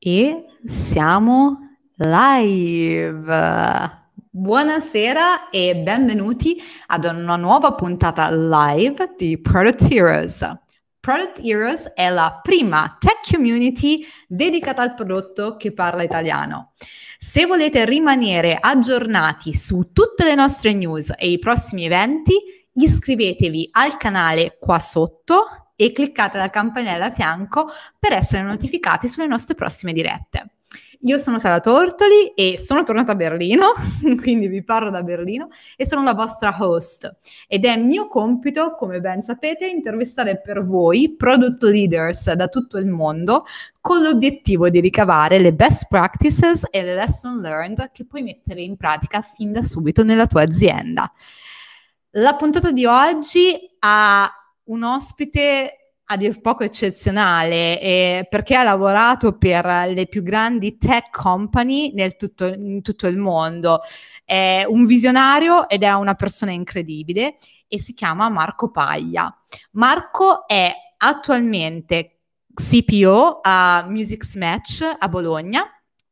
E siamo live. Buonasera e benvenuti ad una nuova puntata live di Product Heroes. Product Heroes è la prima tech community dedicata al prodotto che parla italiano. Se volete rimanere aggiornati su tutte le nostre news e i prossimi eventi, iscrivetevi al canale qua sotto e cliccate la campanella a fianco per essere notificati sulle nostre prossime dirette. Io sono Sara Tortoli e sono tornata a Berlino, quindi vi parlo da Berlino e sono la vostra host ed è mio compito, come ben sapete, intervistare per voi product leaders da tutto il mondo con l'obiettivo di ricavare le best practices e le lesson learned che puoi mettere in pratica fin da subito nella tua azienda. La puntata di oggi ha un ospite a dir poco eccezionale eh, perché ha lavorato per le più grandi tech company nel tutto, in tutto il mondo. È un visionario ed è una persona incredibile e si chiama Marco Paglia. Marco è attualmente CPO a Music Match a Bologna.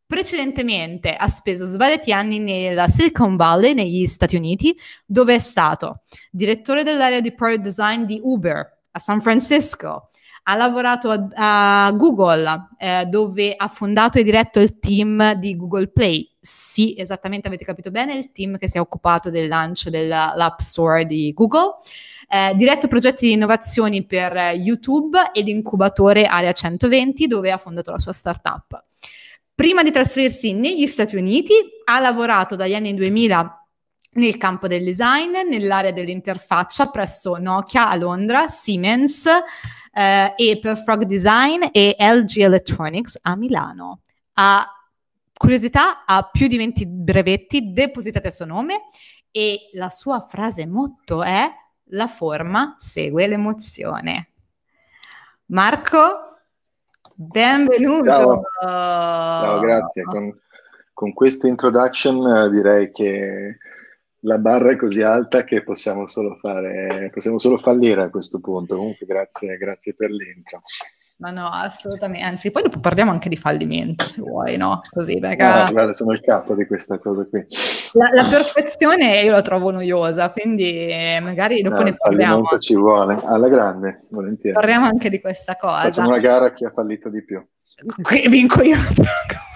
Precedentemente ha speso svariati anni nella Silicon Valley, negli Stati Uniti, dove è stato direttore dell'area di product design di Uber, a San Francisco, ha lavorato a, a Google, eh, dove ha fondato e diretto il team di Google Play. Sì, esattamente, avete capito bene, il team che si è occupato del lancio dell'App Store di Google. Eh, diretto progetti di innovazioni per YouTube ed incubatore Area 120, dove ha fondato la sua startup. Prima di trasferirsi negli Stati Uniti, ha lavorato dagli anni 2000 nel campo del design, nell'area dell'interfaccia presso Nokia a Londra, Siemens eh, e per Frog Design e LG Electronics a Milano. Ha curiosità, ha più di 20 brevetti depositati a suo nome e la sua frase motto è la forma segue l'emozione. Marco, benvenuto. Ciao, Ciao grazie. Con, con questa introduction eh, direi che la barra è così alta che possiamo solo fare, possiamo solo fallire a questo punto. Comunque, grazie, grazie per l'intro. Ma no, assolutamente. Anzi, poi dopo parliamo anche di fallimento, se vuoi, no? Così, perché... No, guarda, sono il capo di questa cosa qui. La, la perfezione io la trovo noiosa, quindi magari dopo no, ne parliamo. Fallimento ci vuole, alla grande, volentieri. Parliamo anche di questa cosa. Facciamo una gara a chi ha fallito di più. Qui vinco io.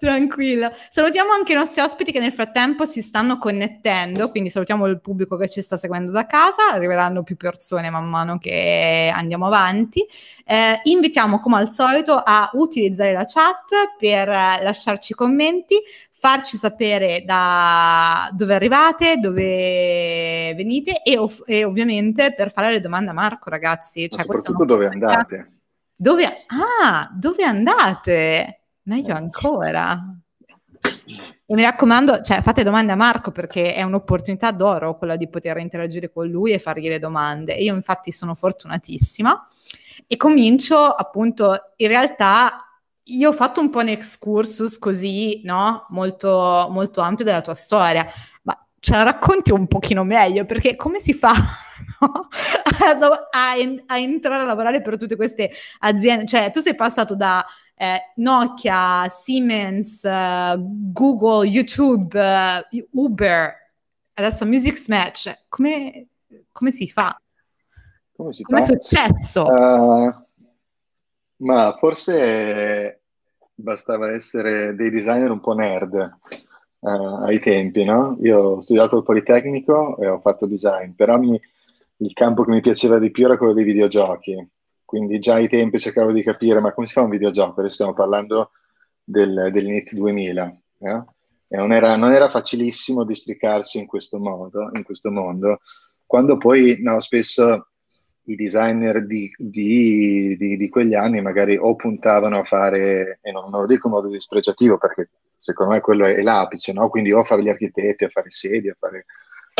Tranquilla. Salutiamo anche i nostri ospiti che nel frattempo si stanno connettendo, quindi salutiamo il pubblico che ci sta seguendo da casa, arriveranno più persone man mano che andiamo avanti. Eh, invitiamo come al solito a utilizzare la chat per lasciarci commenti, farci sapere da dove arrivate, dove venite e, ov- e ovviamente per fare le domande a Marco, ragazzi. Cioè, soprattutto dove andate. Dove, ah, dove andate? Meglio ancora. E mi raccomando, cioè, fate domande a Marco perché è un'opportunità d'oro quella di poter interagire con lui e fargli le domande. Io infatti sono fortunatissima e comincio appunto, in realtà io ho fatto un po' un excursus così, no? Molto, molto ampio della tua storia, ma ce la racconti un pochino meglio perché come si fa no? a, a, a entrare a lavorare per tutte queste aziende? Cioè, tu sei passato da eh, Nokia, Siemens, uh, Google, YouTube, uh, Uber, adesso Music Match, come, come si fa? Come, si come fa? è successo? Uh, ma forse bastava essere dei designer un po' nerd ai tempi, no? Io ho studiato il Politecnico e ho fatto design, però mi, il campo che mi piaceva di più era quello dei videogiochi quindi già ai tempi cercavo di capire ma come si fa un videogioco, adesso stiamo parlando del, dell'inizio 2000, eh? e non era, non era, facilissimo districarsi in questo modo, in questo mondo, quando poi no, spesso i designer di, di, di, di, quegli anni magari o puntavano a fare, e non, non lo dico in modo dispregiativo perché secondo me quello è, l'apice, no? quindi o a fare gli architetti, a fare sedie, a fare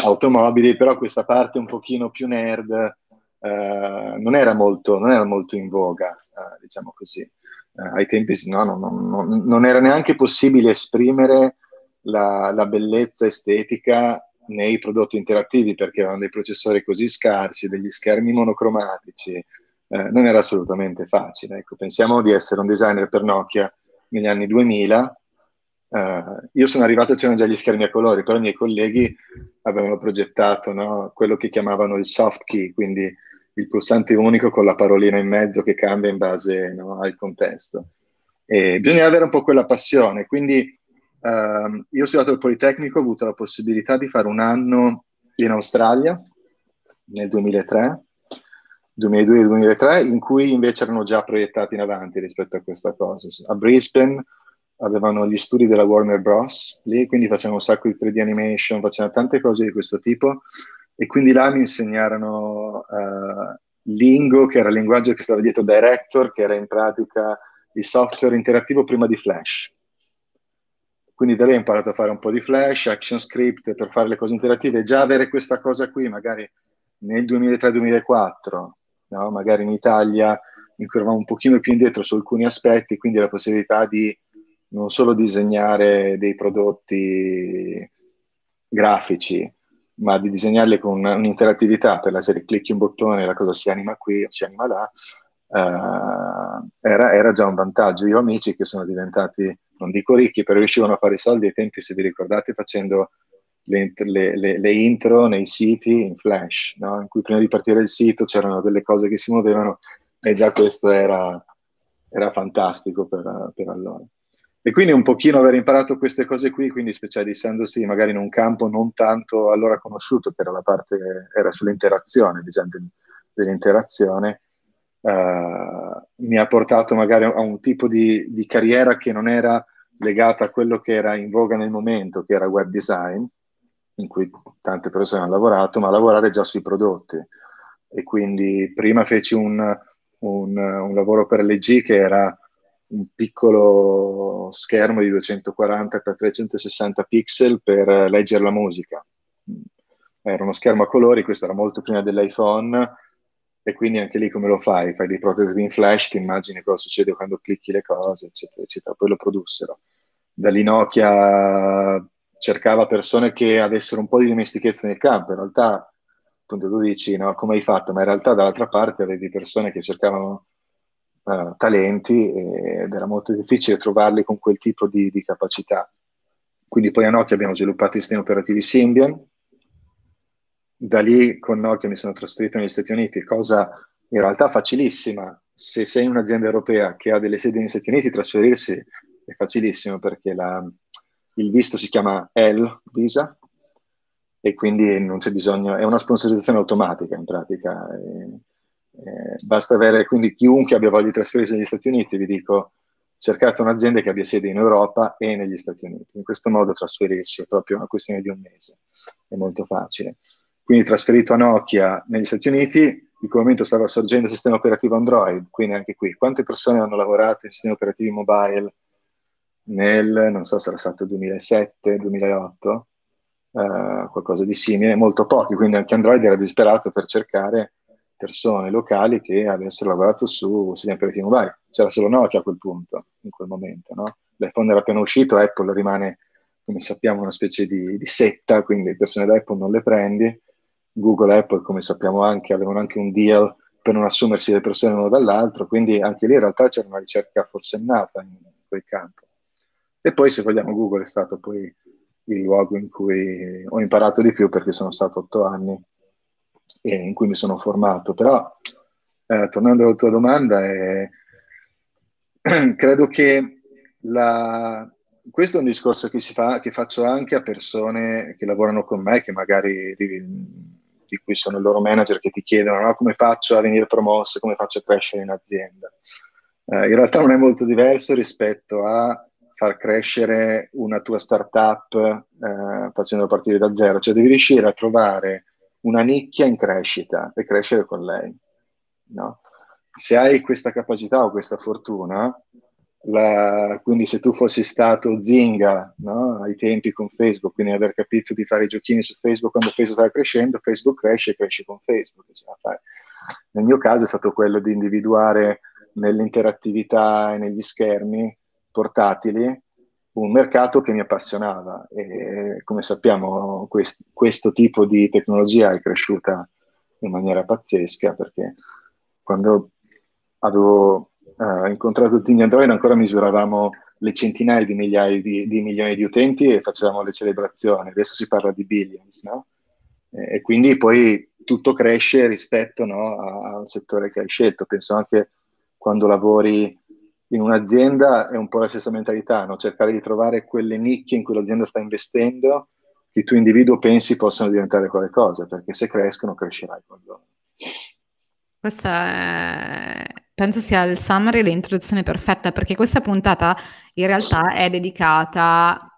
automobili, però questa parte un pochino più nerd eh, non, era molto, non, era molto, in voga, eh, diciamo così. Eh, ai tempi no, no, no, non era neanche possibile esprimere la, la, bellezza estetica nei prodotti interattivi perché erano dei processori così scarsi, degli schermi monocromatici, eh, non era assolutamente facile. Ecco, pensiamo di essere un designer per Nokia negli anni 2000. Eh, io sono arrivato, c'erano già gli schermi a colori, però i miei colleghi avevano progettato no, quello che chiamavano il soft key, quindi il pulsante unico con la parolina in mezzo che cambia in base no, al contesto. E bisogna avere un po' quella passione, quindi Uh, io ho studiato il Politecnico, ho avuto la possibilità di fare un anno in Australia nel 2003, 2002-2003, in cui invece erano già proiettati in avanti rispetto a questa cosa. A Brisbane avevano gli studi della Warner Bros. lì, quindi facevano un sacco di 3D animation, facevano tante cose di questo tipo e quindi là mi insegnarono uh, Lingo, che era il linguaggio che stava dietro Director, che era in pratica il software interattivo prima di Flash quindi da lì ho imparato a fare un po' di flash, action script per fare le cose interattive. Già avere questa cosa qui, magari nel 2003-2004, no? magari in Italia, in cui eravamo un pochino più indietro su alcuni aspetti, quindi la possibilità di non solo disegnare dei prodotti grafici, ma di disegnarli con un'interattività per la serie clicchi un bottone e la cosa si anima qui o si anima là, uh, era, era, già un vantaggio. Io ho amici che sono diventati non dico ricchi, però riuscivano a fare i soldi ai tempi, se vi ricordate, facendo le, le, le, le intro nei siti in flash, no? in cui prima di partire il sito c'erano delle cose che si muovevano e già questo era, era fantastico per, per, allora. E quindi un pochino aver imparato queste cose qui, quindi specializzandosi magari in un campo non tanto allora conosciuto, che era la parte, era sull'interazione, diciamo, dell'interazione, uh, mi ha portato magari a un tipo di, di carriera che non era legata a quello che era in voga nel momento, che era web design, in cui tante persone hanno lavorato, ma lavorare già sui prodotti. E quindi prima feci un, un, un lavoro per LG che era un piccolo schermo di 240 x 360 pixel per leggere la musica. Era uno schermo a colori, questo era molto prima dell'iPhone, e quindi anche lì come lo fai? Fai dei prototipi in flash, ti immagini cosa succede quando clicchi le cose, eccetera, eccetera. Poi lo produssero. Da lì cercava persone che avessero un po' di dimestichezza nel campo. In realtà, appunto, tu dici, no, come hai fatto? Ma in realtà dall'altra parte avevi persone che cercavano uh, talenti ed era molto difficile trovarli con quel tipo di, di capacità. Quindi poi a Nokia abbiamo sviluppato i sistemi operativi Symbian, da lì con Nokia mi sono trasferito negli Stati Uniti, cosa in realtà facilissima. Se sei un'azienda europea che ha delle sedi negli Stati Uniti, trasferirsi è facilissimo perché la, il visto si chiama L Visa e quindi non c'è bisogno, è una sponsorizzazione automatica in pratica. E, e basta avere, quindi chiunque abbia voglia di trasferirsi negli Stati Uniti, vi dico, cercate un'azienda che abbia sede in Europa e negli Stati Uniti. In questo modo trasferirsi è proprio una questione di un mese, è molto facile. Quindi trasferito a Nokia negli Stati Uniti, in quel momento stava sorgendo il sistema operativo Android, quindi anche qui, quante persone hanno lavorato in sistemi operativi mobile nel, non so era stato 2007, 2008, eh, qualcosa di simile, molto pochi, quindi anche Android era disperato per cercare persone locali che avessero lavorato su sistemi operativi mobile. C'era solo Nokia a quel punto, in quel momento, no? L'iPhone era appena uscito, Apple rimane, come sappiamo, una specie di, di setta, quindi le persone da Apple non le prendi, Google e Apple, come sappiamo anche, avevano anche un deal per non assumersi le persone l'uno dall'altro, quindi anche lì in realtà c'era una ricerca forsennata in quel campo. E poi, se vogliamo, Google è stato poi il luogo in cui ho imparato di più perché sono stato otto anni e in cui mi sono formato. Però, eh, tornando alla tua domanda, eh, credo che la, questo è un discorso che, fa, che, faccio anche a persone che lavorano con me, che magari di cui sono il loro manager che ti chiedono no? come faccio a venire promosso, come faccio a crescere in azienda. Eh, in realtà non è molto diverso rispetto a far crescere una tua startup eh, facendo partire da zero, cioè devi riuscire a trovare una nicchia in crescita e crescere con lei. No? Se hai questa capacità o questa fortuna, la, quindi se tu fossi stato Zinga no? ai tempi con Facebook, quindi aver capito di fare i giochini su Facebook quando Facebook stava crescendo, Facebook cresce e cresce con Facebook. Nel mio caso è stato quello di individuare nell'interattività e negli schermi portatili un mercato che mi appassionava e come sappiamo quest- questo tipo di tecnologia è cresciuta in maniera pazzesca perché quando avevo uh, incontrato il team di Android ancora misuravamo le centinaia di migliaia di, di, milioni di utenti e facevamo le celebrazioni, adesso si parla di billions, no? E, e quindi poi tutto cresce rispetto no, al settore che hai scelto. Penso anche quando lavori in un'azienda è un po' la stessa mentalità, no? cercare di trovare quelle nicchie in cui l'azienda sta investendo che tu individuo pensi possano diventare qualcosa, perché se crescono crescerai con loro. Questa è... penso sia il summary, l'introduzione perfetta, perché questa puntata in realtà è dedicata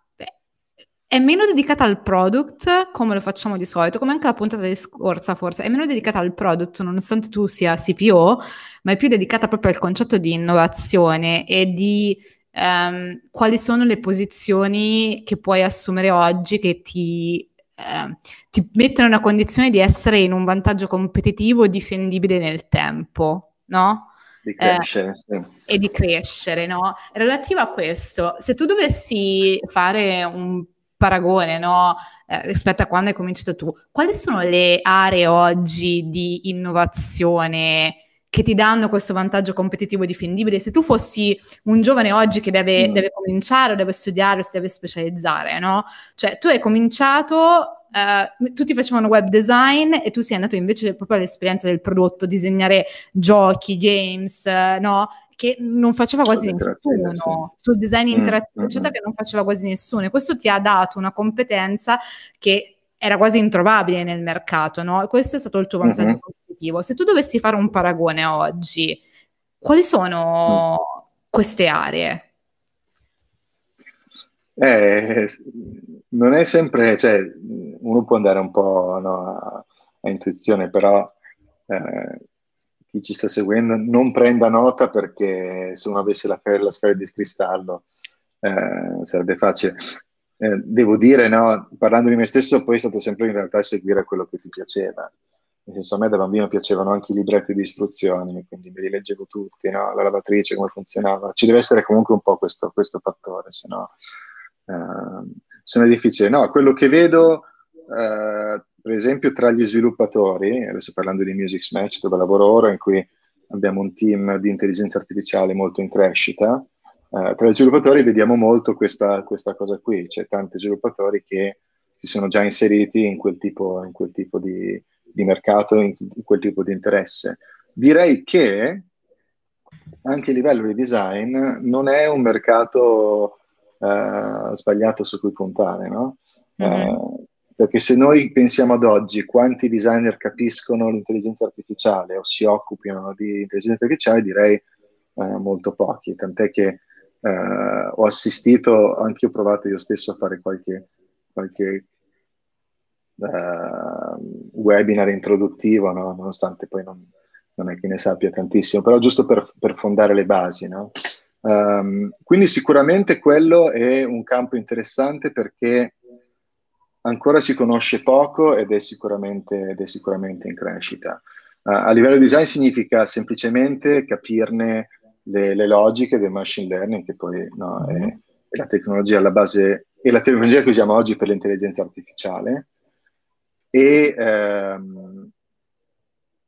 è meno dedicata al product come lo facciamo di solito, come anche la puntata di scorsa forse, è meno dedicata al product nonostante tu sia CPO, ma è più dedicata proprio al concetto di innovazione e di um, quali sono le posizioni che puoi assumere oggi che ti, uh, ti mettono in una condizione di essere in un vantaggio competitivo difendibile nel tempo, no? Di crescere, eh, sì. E di crescere, no? Relativa a questo, se tu dovessi fare un paragone no? eh, rispetto a quando hai cominciato tu, quali sono le aree oggi di innovazione che ti danno questo vantaggio competitivo difendibile? Se tu fossi un giovane oggi che deve, mm. deve cominciare deve studiare o si deve specializzare, no? Cioè tu hai cominciato Uh, tutti facevano web design e tu sei andato invece proprio all'esperienza del prodotto, disegnare giochi, games, uh, no? Che non faceva quasi nessuno, sì. sul design mm, interattivo, mm, eccetera, mm. che non faceva quasi nessuno. E questo ti ha dato una competenza che era quasi introvabile nel mercato, no? Questo è stato il tuo vantaggio mm-hmm. competitivo. Se tu dovessi fare un paragone oggi, quali sono mm. queste aree? Eh, non è sempre, cioè, uno può andare un po' no, a, a, intuizione, però eh, chi ci sta seguendo non prenda nota perché se uno avesse la, la sfera di cristallo eh, sarebbe facile. Eh, devo dire, no, parlando di me stesso, poi è stato sempre in realtà seguire quello che ti piaceva. Nel senso, a me da bambino piacevano anche i libretti di istruzioni, quindi me li leggevo tutti, no? la lavatrice, come funzionava. Ci deve essere comunque un po' questo, questo fattore, se no, eh, se no è difficile. No, quello che vedo eh, per esempio tra gli sviluppatori, adesso parlando di Music Match dove lavoro ora, in cui abbiamo un team di intelligenza artificiale molto in crescita, eh, tra gli sviluppatori vediamo molto questa, questa, cosa qui, c'è tanti sviluppatori che si sono già inseriti in quel tipo, in quel tipo di, di, mercato, in, in quel tipo di interesse. Direi che anche a livello di design non è un mercato eh, sbagliato su cui puntare, no? Mm-hmm. Eh, perché se noi pensiamo ad oggi quanti designer capiscono l'intelligenza artificiale o si occupano di intelligenza artificiale, direi eh, molto pochi, tant'è che eh, ho assistito, anche io ho provato io stesso a fare qualche, qualche uh, webinar introduttivo, no? nonostante poi non, non, è che ne sappia tantissimo, però giusto per, per fondare le basi. No? Um, quindi sicuramente quello è un campo interessante perché ancora si conosce poco ed è sicuramente, ed è sicuramente in crescita. Uh, a livello di design significa semplicemente capirne le, le logiche del machine learning, che poi no, è, mm-hmm. è, la tecnologia alla base, è la tecnologia che usiamo oggi per l'intelligenza artificiale, e, ehm,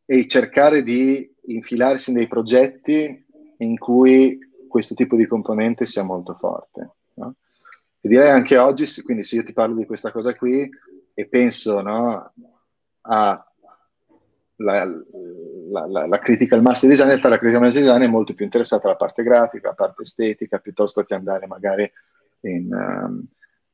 e cercare di infilarsi nei progetti in cui questo tipo di componente sia molto forte. No? E direi anche oggi, quindi se io ti parlo di questa cosa qui e penso no, a la, la, la, la, critical master design, in realtà la critical master design è molto più interessata alla parte grafica, alla parte estetica, piuttosto che andare magari in, um,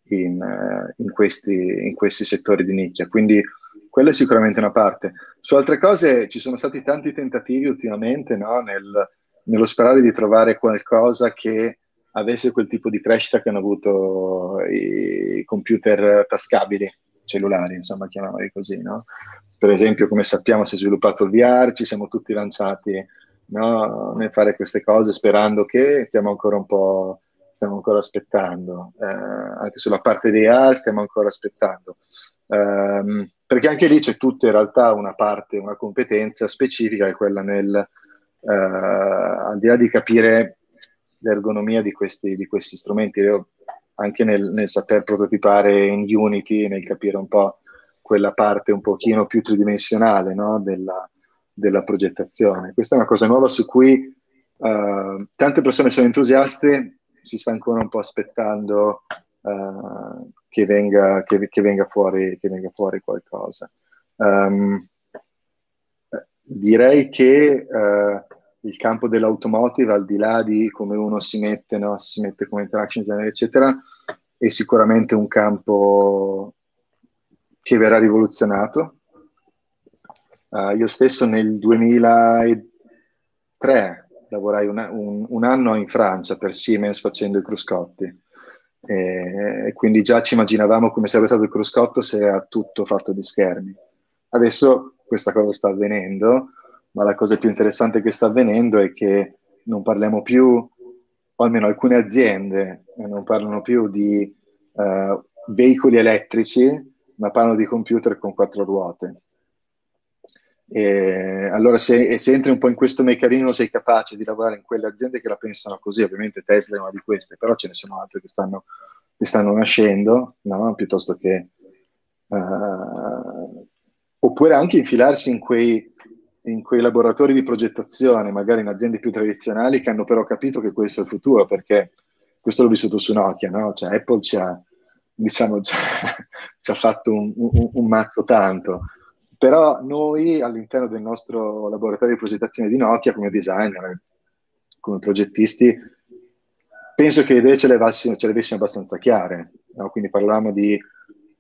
in, uh, in, questi, in, questi, settori di nicchia. Quindi quella è sicuramente una parte. Su altre cose ci sono stati tanti tentativi ultimamente no, nel, nello sperare di trovare qualcosa che avesse quel tipo di crescita che hanno avuto i computer tascabili cellulari, insomma, chiamiamoli così, no? Per esempio, come sappiamo, si è sviluppato il VR, ci siamo tutti lanciati no, nel fare queste cose sperando che stiamo ancora un po', stiamo ancora aspettando. Eh, anche sulla parte dei AR stiamo ancora aspettando. Eh, perché anche lì c'è tutta in realtà una parte, una competenza specifica, è quella nel, eh, al di là di capire l'ergonomia di questi, di questi strumenti, Io, anche nel, nel, saper prototipare in Unity, nel capire un po' quella parte un pochino più tridimensionale no? della, della progettazione. Questa è una cosa nuova su cui uh, tante persone sono entusiaste, si sta ancora un po' aspettando uh, che, venga, che, che, venga fuori, che, venga, fuori, qualcosa. Um, direi che uh, il campo dell'automotive, al di là di come uno si mette, no? si mette come interaction designer, eccetera, è sicuramente un campo che verrà rivoluzionato. Uh, io stesso nel 2003 lavorai una, un, un, anno in Francia per Siemens facendo i cruscotti. E, quindi già ci immaginavamo come sarebbe stato il cruscotto se era tutto fatto di schermi. Adesso questa cosa sta avvenendo, ma la cosa più interessante che sta avvenendo è che non parliamo più, o almeno alcune aziende eh, non parlano più di uh, veicoli elettrici, ma parlano di computer con quattro ruote. E allora se, se, entri un po' in questo meccanismo sei capace di lavorare in quelle aziende che la pensano così, ovviamente Tesla è una di queste, però ce ne sono altre che stanno, che stanno nascendo, no? piuttosto che... Uh, oppure anche infilarsi in quei, in quei laboratori di progettazione, magari in aziende più tradizionali, che hanno però capito che questo è il futuro, perché questo l'ho vissuto su Nokia, no? cioè Apple ci ha, diciamo, ci ha fatto un, un, un mazzo tanto però noi all'interno del nostro laboratorio di progettazione di Nokia, come designer, come progettisti, penso che le idee ce le, avessimo, ce le avessimo abbastanza chiare. No? Quindi parlavamo di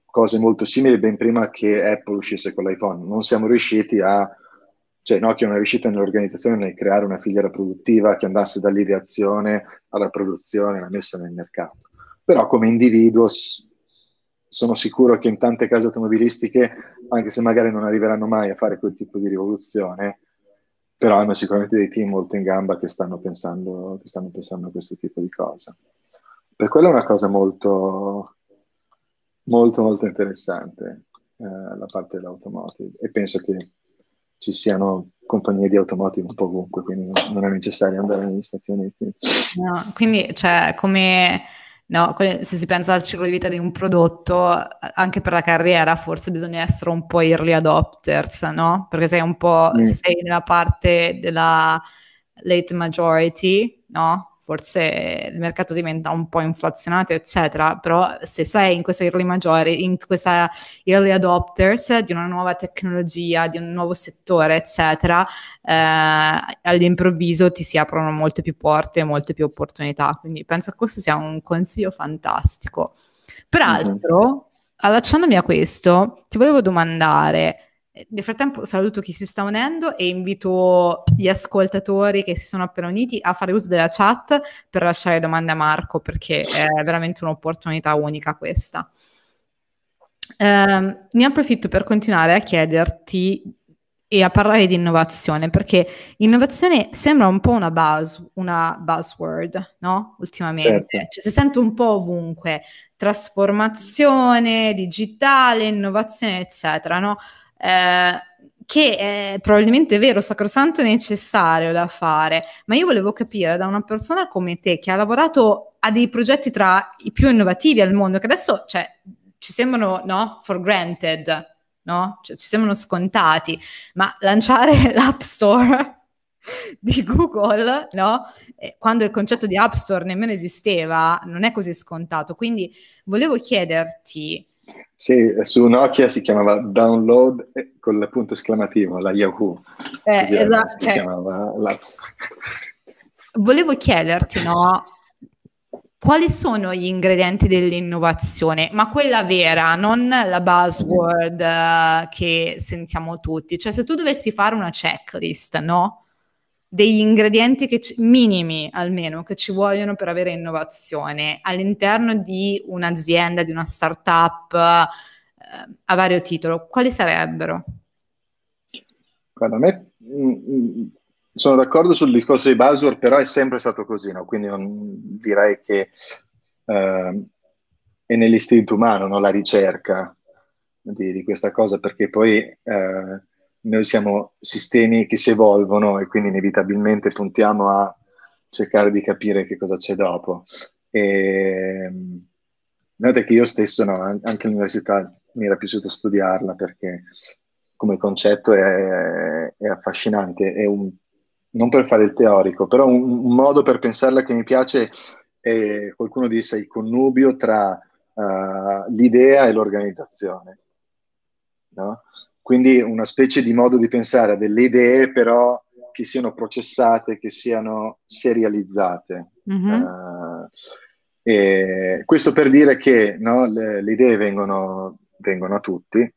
cose molto simili ben prima che Apple uscisse con l'iPhone. Non siamo riusciti a... Cioè Nokia non è riuscita nell'organizzazione nel creare una filiera produttiva che andasse dall'ideazione alla produzione, alla messa nel mercato. Però come individuo sono sicuro che in tante case automobilistiche, anche se magari non arriveranno mai a fare quel tipo di rivoluzione, però hanno sicuramente dei team molto in gamba che stanno pensando, che stanno pensando a questo tipo di cosa. Per quello è una cosa molto, molto, molto interessante eh, la parte dell'automotive e penso che ci siano compagnie di automotive un po' ovunque, quindi non è necessario andare negli Stati Uniti. No, quindi, cioè, come No, se si pensa al ciclo di vita di un prodotto, anche per la carriera forse bisogna essere un po' early adopters, no? Perché sei un po', mm. se sei nella parte della late majority, no? Forse il mercato diventa un po' inflazionato, eccetera, però se sei in questa early maggiori, in questa early adopters di una nuova tecnologia, di un nuovo settore, eccetera, eh, all'improvviso ti si aprono molte più porte, molte più opportunità. Quindi penso che questo sia un consiglio fantastico. Peraltro, mm-hmm. allacciandomi a questo, ti volevo domandare nel frattempo saluto chi si sta unendo e invito gli ascoltatori che si sono appena uniti a fare uso della chat per lasciare domande a Marco perché è veramente un'opportunità unica questa. Um, ne approfitto per continuare a chiederti e a parlare di innovazione perché innovazione sembra un po' una, buzz, una buzzword, no? Ultimamente, certo. cioè, si sente un po' ovunque, trasformazione digitale, innovazione, eccetera, no? Eh, che è probabilmente vero, sacrosanto e necessario da fare, ma io volevo capire da una persona come te che ha lavorato a dei progetti tra i più innovativi al mondo, che adesso cioè, ci sembrano no, for granted, no? Cioè, ci sembrano scontati, ma lanciare l'App Store di Google, no? quando il concetto di App Store nemmeno esisteva, non è così scontato. Quindi volevo chiederti sì, su Nokia si chiamava download con il punto esclamativo, la Yahoo. Eh, esatto. Si chiamava l'App Volevo chiederti, no? Quali sono gli ingredienti dell'innovazione? Ma quella vera, non la buzzword uh, che sentiamo tutti. Cioè, se tu dovessi fare una checklist, no? Degli ingredienti ci, minimi almeno che ci vogliono per avere innovazione all'interno di un'azienda, di una startup eh, a vario titolo, quali sarebbero? Guarda, a me mh, mm, mm, sono d'accordo sul discorso di buzzword, però è sempre stato così, no? quindi non direi che eh, è nell'istinto umano no? la ricerca di, di, questa cosa, perché poi eh, noi siamo sistemi che si evolvono e quindi inevitabilmente puntiamo a cercare di capire che cosa c'è dopo. E, notate che io stesso, no, anche all'università mi era piaciuto studiarla perché come concetto è, è affascinante, è un, non per fare il teorico, però un, un, modo per pensarla che mi piace è, qualcuno disse, il connubio tra uh, l'idea e l'organizzazione. No? Quindi una specie di modo di pensare a delle idee, però che siano processate, che siano serializzate. Mm-hmm. Uh, questo per dire che no, le, le, idee vengono, vengono, a tutti,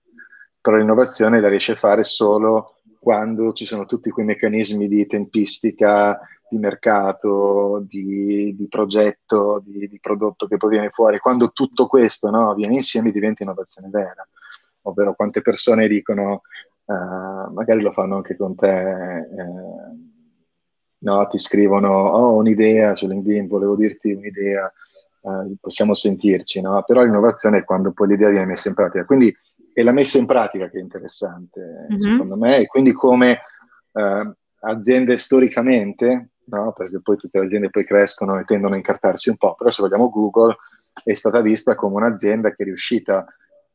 però l'innovazione la riesce a fare solo quando ci sono tutti quei meccanismi di tempistica, di mercato, di, di progetto, di, di, prodotto che poi viene fuori. Quando tutto questo no, viene insieme diventa innovazione vera, ovvero quante persone dicono, uh, magari lo fanno anche con te, eh, no, ti scrivono, ho oh, un'idea su LinkedIn, volevo dirti un'idea, uh, possiamo sentirci, no? però l'innovazione è quando poi l'idea viene messa in pratica. Quindi è la messa in pratica che è interessante, mm-hmm. secondo me, e quindi come uh, aziende storicamente, no? perché poi tutte le aziende poi crescono e tendono a incartarsi un po', però se vogliamo Google è stata vista come un'azienda che è riuscita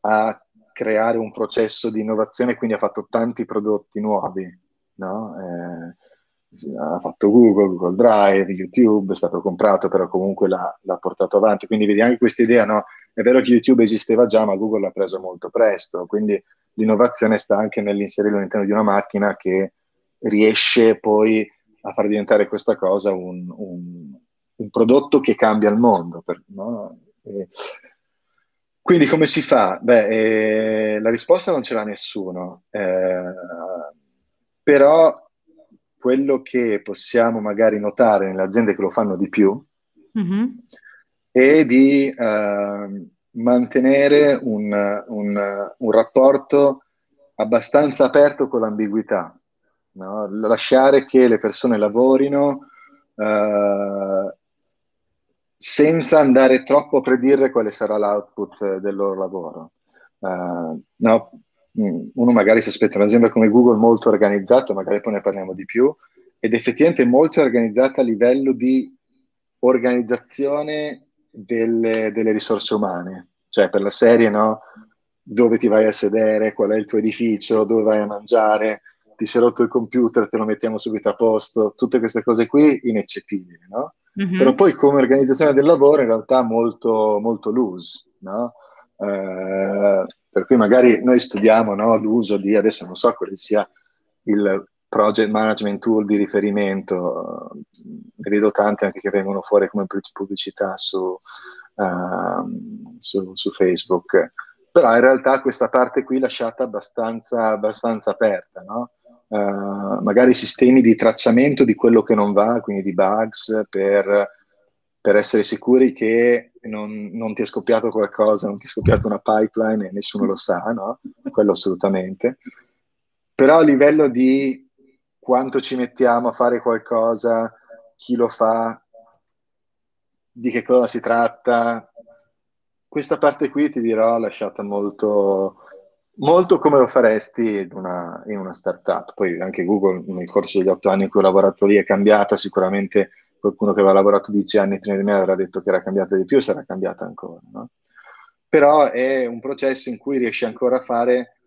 a creare un processo di innovazione, quindi ha fatto tanti prodotti nuovi, no? eh, ha fatto Google, Google Drive, YouTube, è stato comprato, però comunque l'ha, l'ha portato avanti. Quindi vedi anche questa idea, no? È vero che YouTube esisteva già, ma Google l'ha preso molto presto, quindi l'innovazione sta anche nell'inserirlo all'interno di una macchina che riesce poi a far diventare questa cosa un, un, un prodotto che cambia il mondo. Per, no? e, quindi come si fa? Beh, eh, la risposta non ce l'ha nessuno, eh, però quello che possiamo magari notare nelle aziende che lo fanno di più mm-hmm e di uh, mantenere un, un, un, rapporto abbastanza aperto con l'ambiguità, no? lasciare che le persone lavorino uh, senza andare troppo a predire quale sarà l'output del loro lavoro. Uh, no? Mm, uno magari si aspetta un'azienda come Google molto organizzata, magari poi ne parliamo di più, ed effettivamente molto organizzata a livello di organizzazione delle, delle, risorse umane, cioè per la serie, no? Dove ti vai a sedere, qual è il tuo edificio, dove vai a mangiare, ti sei rotto il computer, te lo mettiamo subito a posto, tutte queste cose qui ineccepibili, no? Mm-hmm. Però poi come organizzazione del lavoro in realtà molto, molto loose, no? Eh, per cui magari noi studiamo no, l'uso di, adesso non so quale sia il project management tool di riferimento, ne vedo tante anche che vengono fuori come pubblicità su, uh, su, su, Facebook, però in realtà questa parte qui lasciata abbastanza, abbastanza aperta, no? Uh, magari sistemi di tracciamento di quello che non va, quindi di bugs, per, per essere sicuri che non, non, ti è scoppiato qualcosa, non ti è scoppiata una pipeline e nessuno lo sa, no? Quello assolutamente. Però a livello di quanto ci mettiamo a fare qualcosa, chi lo fa, di che cosa si tratta. Questa parte qui ti dirò lasciata molto, molto come lo faresti in una, in una startup. Poi anche Google nel corso degli otto anni in cui ho lavorato lì è cambiata, sicuramente qualcuno che aveva lavorato dieci anni prima di me avrà detto che era cambiata di più, sarà cambiata ancora. No? Però è un processo in cui riesci ancora a fare,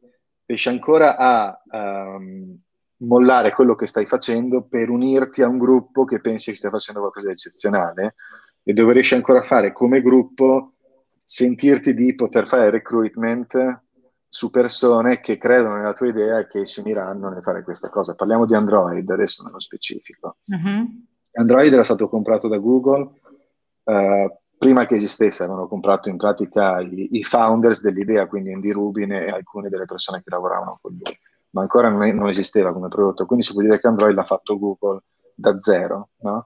riesci ancora a um, mollare quello che stai facendo per unirti a un gruppo che pensi che stia facendo qualcosa di eccezionale e dove riesci ancora a fare come gruppo sentirti di poter fare recruitment su persone che credono nella tua idea e che si uniranno nel fare questa cosa. Parliamo di Android adesso nello specifico. Uh-huh. Android era stato comprato da Google uh, prima che esistesse, avevano comprato in pratica i, i founders dell'idea, quindi Andy Rubin e alcune delle persone che lavoravano con lui ma ancora non, è, non, esisteva come prodotto, quindi si può dire che Android l'ha fatto Google da zero. No?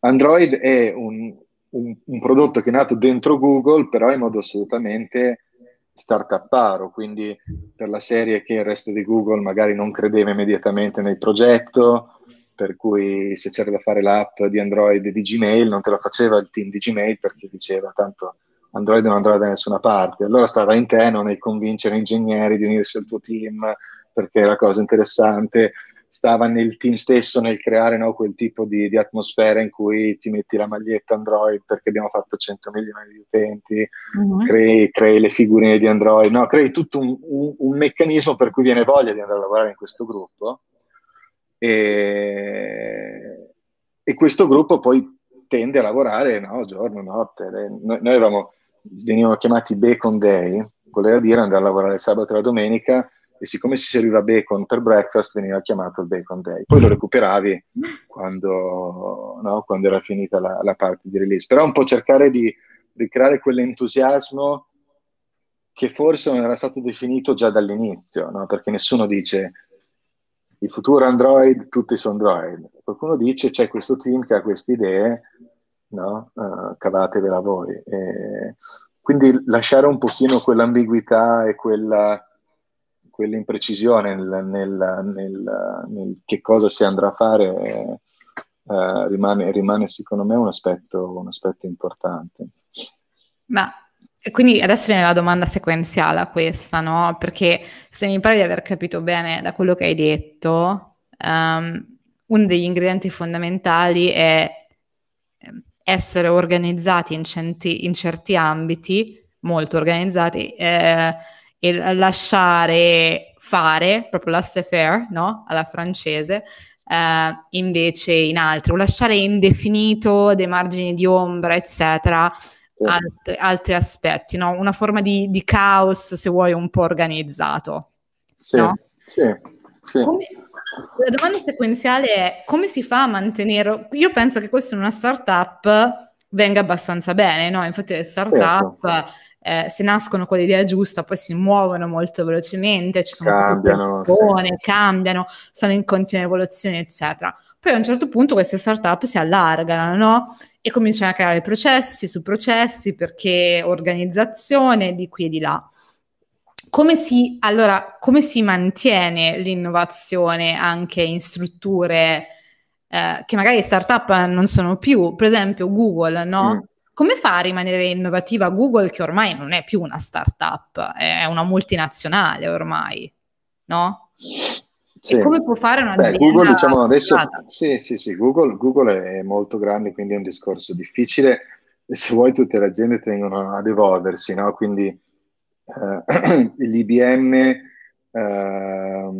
Android è un, un, un, prodotto che è nato dentro Google, però in modo assolutamente start-uparo, quindi per la serie che il resto di Google magari non credeva immediatamente nel progetto, per cui se c'era da fare l'app di Android di Gmail non te la faceva il team di Gmail perché diceva tanto Android non andrà da nessuna parte. Allora stava in te, non nel convincere ingegneri di unirsi al tuo team perché è la cosa interessante. Stava nel team stesso nel creare no, quel tipo di, di, atmosfera in cui ti metti la maglietta Android perché abbiamo fatto 100 milioni di utenti, uh-huh. crei, crei, le figurine di Android, no, crei tutto un, un, un, meccanismo per cui viene voglia di andare a lavorare in questo gruppo e, e questo gruppo poi tende a lavorare no, giorno, notte. Noi, noi avevamo, venivano chiamati Bacon Day, voleva dire andare a lavorare il sabato e la domenica e siccome si serviva bacon per breakfast veniva chiamato il bacon day. Poi lo recuperavi quando, no, quando era finita la, la, parte di release. Però un po' cercare di ricreare quell'entusiasmo che forse non era stato definito già dall'inizio, no? perché nessuno dice il futuro Android, tutti su Android. Qualcuno dice c'è questo team che ha queste idee, no? Uh, cavatevela voi. E quindi lasciare un pochino quell'ambiguità e quella quell'imprecisione nel, nel, nel, nel, che cosa si andrà a fare eh, rimane, rimane, secondo me un aspetto, un aspetto importante. Ma quindi adesso viene la domanda sequenziale a questa, no? Perché se mi pare di aver capito bene da quello che hai detto, um, uno degli ingredienti fondamentali è ehm, essere organizzati in, centi, in certi ambiti, molto organizzati, eh, e lasciare fare, proprio laissez-faire, no? Alla francese, eh, invece in altri, o lasciare indefinito dei margini di ombra, eccetera, sì. alt- altri aspetti, no? Una forma di, di, caos, se vuoi, un po' organizzato. Sì, no? sì, sì. Come, la domanda sequenziale è come si fa a mantenere... Io penso che questo in una startup venga abbastanza bene, no? Infatti le startup... Certo eh, se nascono con l'idea giusta, poi si muovono molto velocemente, ci sono cambiano, persone, sì. cambiano, sono in continua evoluzione, eccetera. Poi a un certo punto queste startup si allargano, no? E cominciano a creare processi su processi perché organizzazione di qui e di là. Come si, allora, come si mantiene l'innovazione anche in strutture eh, che magari startup non sono più? Per esempio Google, no? Mm come fa a rimanere innovativa Google che ormai non è più una startup, è una multinazionale ormai, no? Sì. E come può fare un'azienda? Beh, Google, diciamo, adesso, sì, sì, sì, Google, Google, è molto grande, quindi è un discorso difficile. E se vuoi, tutte le aziende tendono ad evolversi, no? Quindi eh, l'IBM, eh,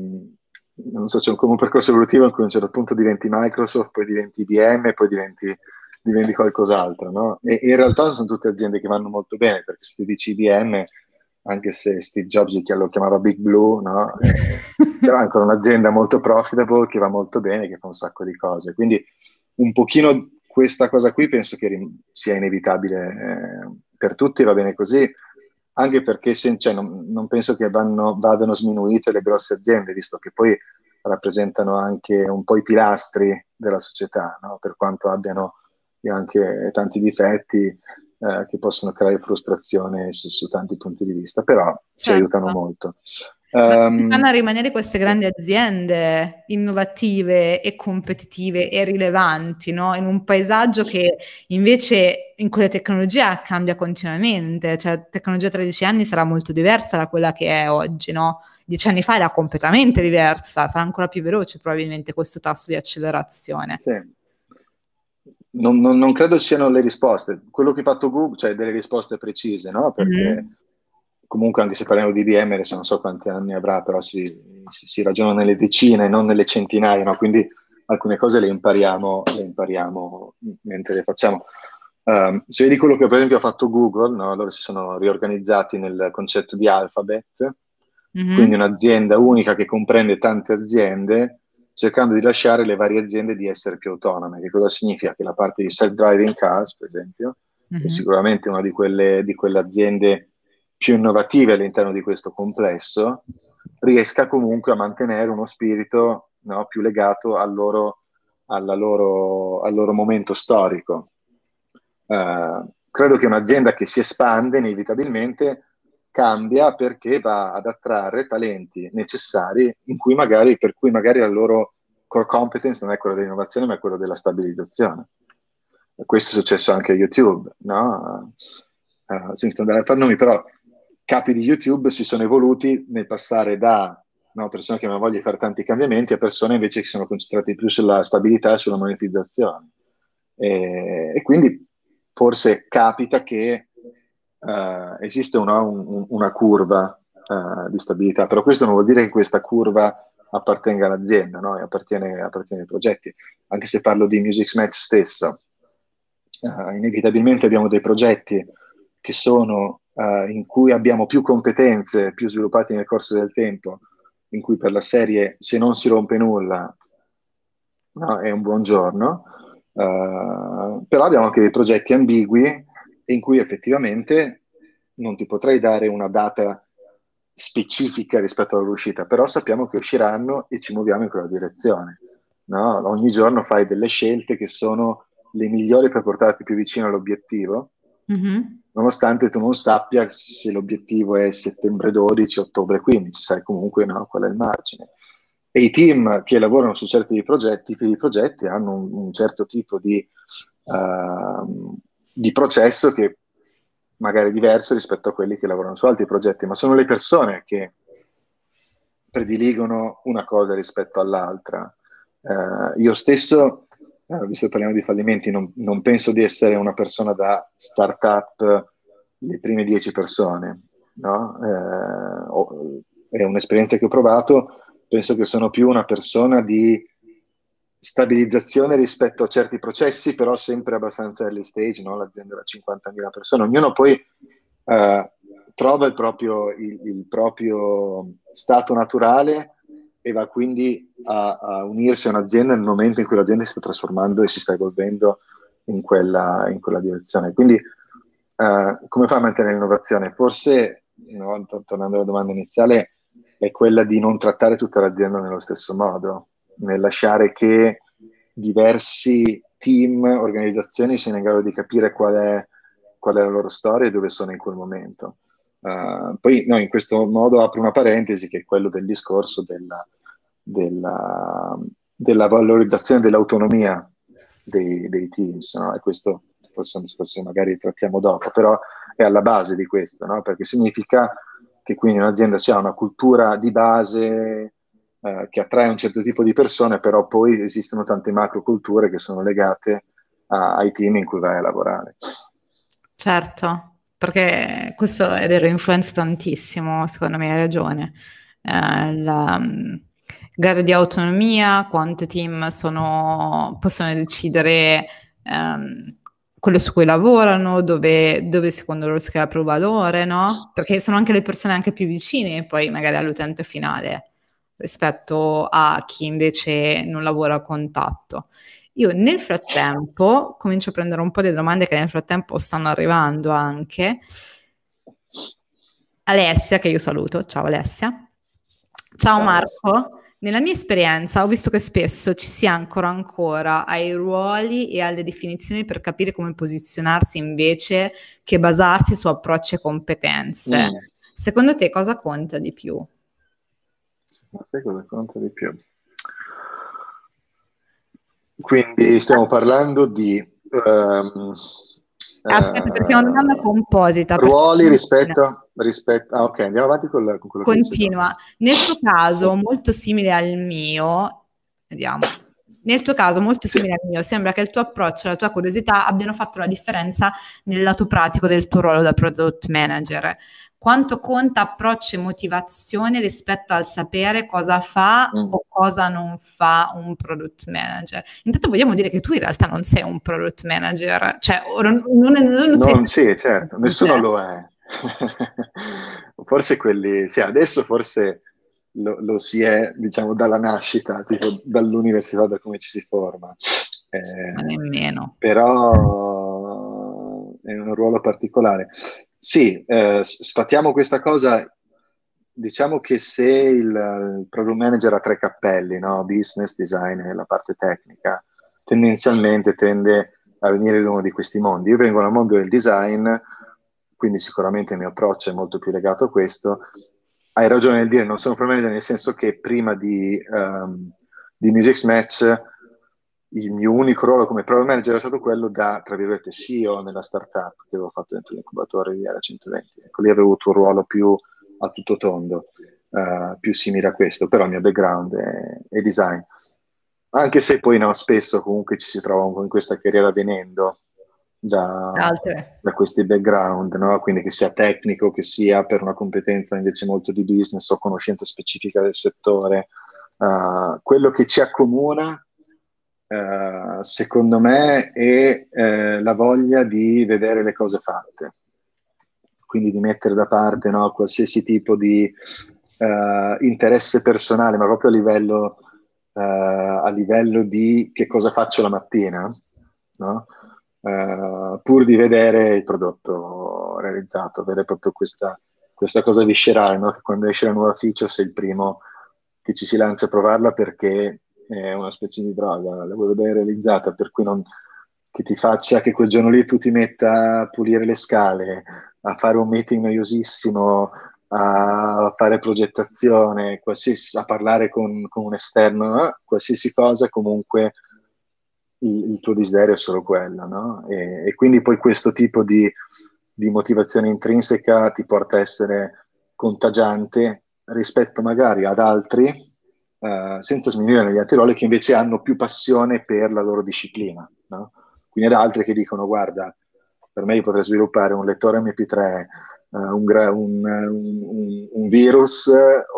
non so, c'è come un percorso evolutivo in cui a un certo punto diventi Microsoft, poi diventi IBM, poi diventi diventi qualcos'altro, no? E in realtà sono tutte aziende che vanno molto bene, perché se ti dici IBM, anche se Steve Jobs lo chiamava Big Blue, no? Però è ancora un'azienda molto profitable, che va molto bene, che fa un sacco di cose. Quindi un pochino questa cosa qui penso che sia inevitabile eh, per tutti, va bene così, anche perché se, cioè, non, non, penso che vanno, vadano sminuite le grosse aziende, visto che poi rappresentano anche un po' i pilastri della società, no? per quanto abbiano e anche tanti difetti eh, che possono creare frustrazione su, su, tanti punti di vista, però certo. ci aiutano molto. Um, fanno a rimanere queste grandi aziende innovative e competitive e rilevanti, no? In un paesaggio che invece in cui la tecnologia cambia continuamente, cioè la tecnologia tra dieci anni sarà molto diversa da quella che è oggi, no? Dieci anni fa era completamente diversa, sarà ancora più veloce probabilmente questo tasso di accelerazione. Sì. Non, non, non, credo siano le risposte. Quello che ha fatto Google, cioè delle risposte precise, no? Perché mm-hmm. comunque anche se parliamo di IBM, adesso non so quanti anni avrà, però si, si, si ragiona nelle decine, non nelle centinaia, no? Quindi alcune cose le impariamo, le impariamo mentre le facciamo. Um, se vedi quello che per esempio ha fatto Google, no? loro si sono riorganizzati nel concetto di Alphabet, mm-hmm. quindi un'azienda unica che comprende tante aziende cercando di lasciare le varie aziende di essere più autonome. Che cosa significa? Che la parte di self-driving cars, per esempio, mm-hmm. è sicuramente una di quelle, di quelle aziende più innovative all'interno di questo complesso, riesca comunque a mantenere uno spirito no, più legato al loro, loro, al loro momento storico. Uh, credo che un'azienda che si espande inevitabilmente cambia perché va ad attrarre talenti necessari cui magari, per cui magari la loro core competence non è quella dell'innovazione ma è quella della stabilizzazione. E questo è successo anche a YouTube, no? Uh, senza andare a far nomi, però capi di YouTube si sono evoluti nel passare da no? persone che voglia di fare tanti cambiamenti a persone invece che sono concentrate più sulla stabilità e sulla monetizzazione. E, e quindi forse capita che uh, esiste una, un, una curva uh, di stabilità, però questo non vuol dire che questa curva appartenga all'azienda, no? appartiene, appartiene, ai progetti. Anche se parlo di Music Match stesso, uh, inevitabilmente abbiamo dei progetti che sono in cui abbiamo più competenze, più sviluppate nel corso del tempo, in cui per la serie se non si rompe nulla no, è un buon giorno, uh, però abbiamo anche dei progetti ambigui in cui effettivamente non ti potrei dare una data specifica rispetto all'uscita, però sappiamo che usciranno e ci muoviamo in quella direzione. No? Ogni giorno fai delle scelte che sono le migliori per portarti più vicino all'obiettivo. Mm-hmm nonostante tu non sappia se l'obiettivo è settembre 12, ottobre 15, sai comunque no, qual è il margine. E i team che lavorano su certi progetti, tipi di progetti hanno un, un certo tipo di, uh, di, processo che magari è diverso rispetto a quelli che lavorano su altri progetti, ma sono le persone che prediligono una cosa rispetto all'altra. Uh, io stesso eh, visto che parliamo di fallimenti, non, non, penso di essere una persona da startup le prime dieci persone, no? eh, è un'esperienza che ho provato, penso che sono più una persona di stabilizzazione rispetto a certi processi, però sempre abbastanza early stage, no? l'azienda da 50.000 persone, ognuno poi eh, trova il proprio, il, il proprio stato naturale e va quindi a, a, unirsi a un'azienda nel momento in cui l'azienda si sta trasformando e si sta evolvendo in quella, in quella direzione. Quindi uh, come fa a mantenere l'innovazione? Forse, no, tornando alla domanda iniziale, è quella di non trattare tutta l'azienda nello stesso modo, nel lasciare che diversi team, organizzazioni siano in grado di capire qual è, qual è la loro storia e dove sono in quel momento. Uh, poi no, in questo modo apro una parentesi che è quello del discorso della, della, della valorizzazione dell'autonomia dei, dei teams, no? e questo forse è magari trattiamo dopo, però è alla base di questo, no? perché significa che quindi un'azienda ha una cultura di base eh, che attrae un certo tipo di persone, però poi esistono tante macroculture che sono legate a, ai team in cui vai a lavorare. Certo, perché questo è vero, influenza tantissimo, secondo me hai ragione. Eh, la um, grado di autonomia, quanto team sono, possono decidere um, quello su cui lavorano, dove, dove secondo loro scala più valore, no? Perché sono anche le persone anche più vicine poi magari all'utente finale rispetto a chi invece non lavora a contatto. Io nel frattempo comincio a prendere un po' di domande che nel frattempo stanno arrivando anche. Alessia, che io saluto. Ciao Alessia. Ciao, Marco. Nella mia esperienza ho visto che spesso ci si ancora ancora ai ruoli e alle definizioni per capire come posizionarsi invece che basarsi su approcci e competenze. Mm. Secondo te cosa conta di più? Secondo te cosa conta di più? Quindi stiamo parlando di... Um, Aspetta, perché è una domanda composita. Ruoli rispetto, rispetto... Ah, ok, andiamo avanti con, con quello Continua. Nel tuo caso, molto simile al mio, vediamo. Nel tuo caso, molto simile al mio, sembra che il tuo approccio e la tua curiosità abbiano fatto la differenza nel lato pratico del tuo ruolo da product manager quanto conta approccio e motivazione rispetto al sapere cosa fa mm. o cosa non fa un product manager. Intanto vogliamo dire che tu in realtà non sei un product manager, cioè non, non, non sei... Non, sì, certo, nessuno lo è. forse quelli, sì, adesso forse lo, lo, si è, diciamo, dalla nascita, tipo dall'università, da come ci si forma. Eh, Ma nemmeno. Però è un ruolo particolare. Sì, eh, sfattiamo questa cosa. Diciamo che se il, il product manager ha tre cappelli, no? business, design e la parte tecnica, tendenzialmente tende a venire in uno di questi mondi. Io vengo dal mondo del design, quindi sicuramente il mio approccio è molto più legato a questo. Hai ragione nel dire, non sono manager nel senso che prima di, um, di Music Match il mio unico ruolo come product manager è stato quello da, tra virgolette, CEO nella startup che avevo fatto dentro l'incubatore di Era 120. Ecco, lì avevo avuto un ruolo più a tutto tondo. uh, più simile a questo, però il mio background è, è design. Anche se poi no, spesso comunque ci si trova in questa carriera venendo da, da questi background, no? quindi che sia tecnico, che sia per una competenza invece molto di business o conoscenza specifica del settore. Uh, quello che ci accomuna, uh, secondo me, è uh, la voglia di vedere le cose fatte, quindi di mettere da parte no, qualsiasi tipo di interesse personale, ma proprio a livello uh, a livello di che cosa faccio la mattina, no? uh, pur di vedere il prodotto realizzato, avere proprio questa, questa cosa viscerale, no? che quando esce la nuova feature sei il primo che ci si lancia a provarla perché è una specie di droga, la vuoi vedere realizzata, per cui non, che ti faccia che quel giorno lì tu ti metta a pulire le scale, a fare un meeting noiosissimo, a fare progettazione, a parlare con, con un esterno, qualsiasi cosa, comunque il, il, tuo desiderio è solo quello. No? E, e, quindi poi questo tipo di, di, motivazione intrinseca ti porta a essere contagiante rispetto magari ad altri, eh, senza sminuire negli altri ruoli, che invece hanno più passione per la loro disciplina. No? Quindi ad altri che dicono, guarda, per me io potrei sviluppare un lettore MP3 uh, un, un, un, un, virus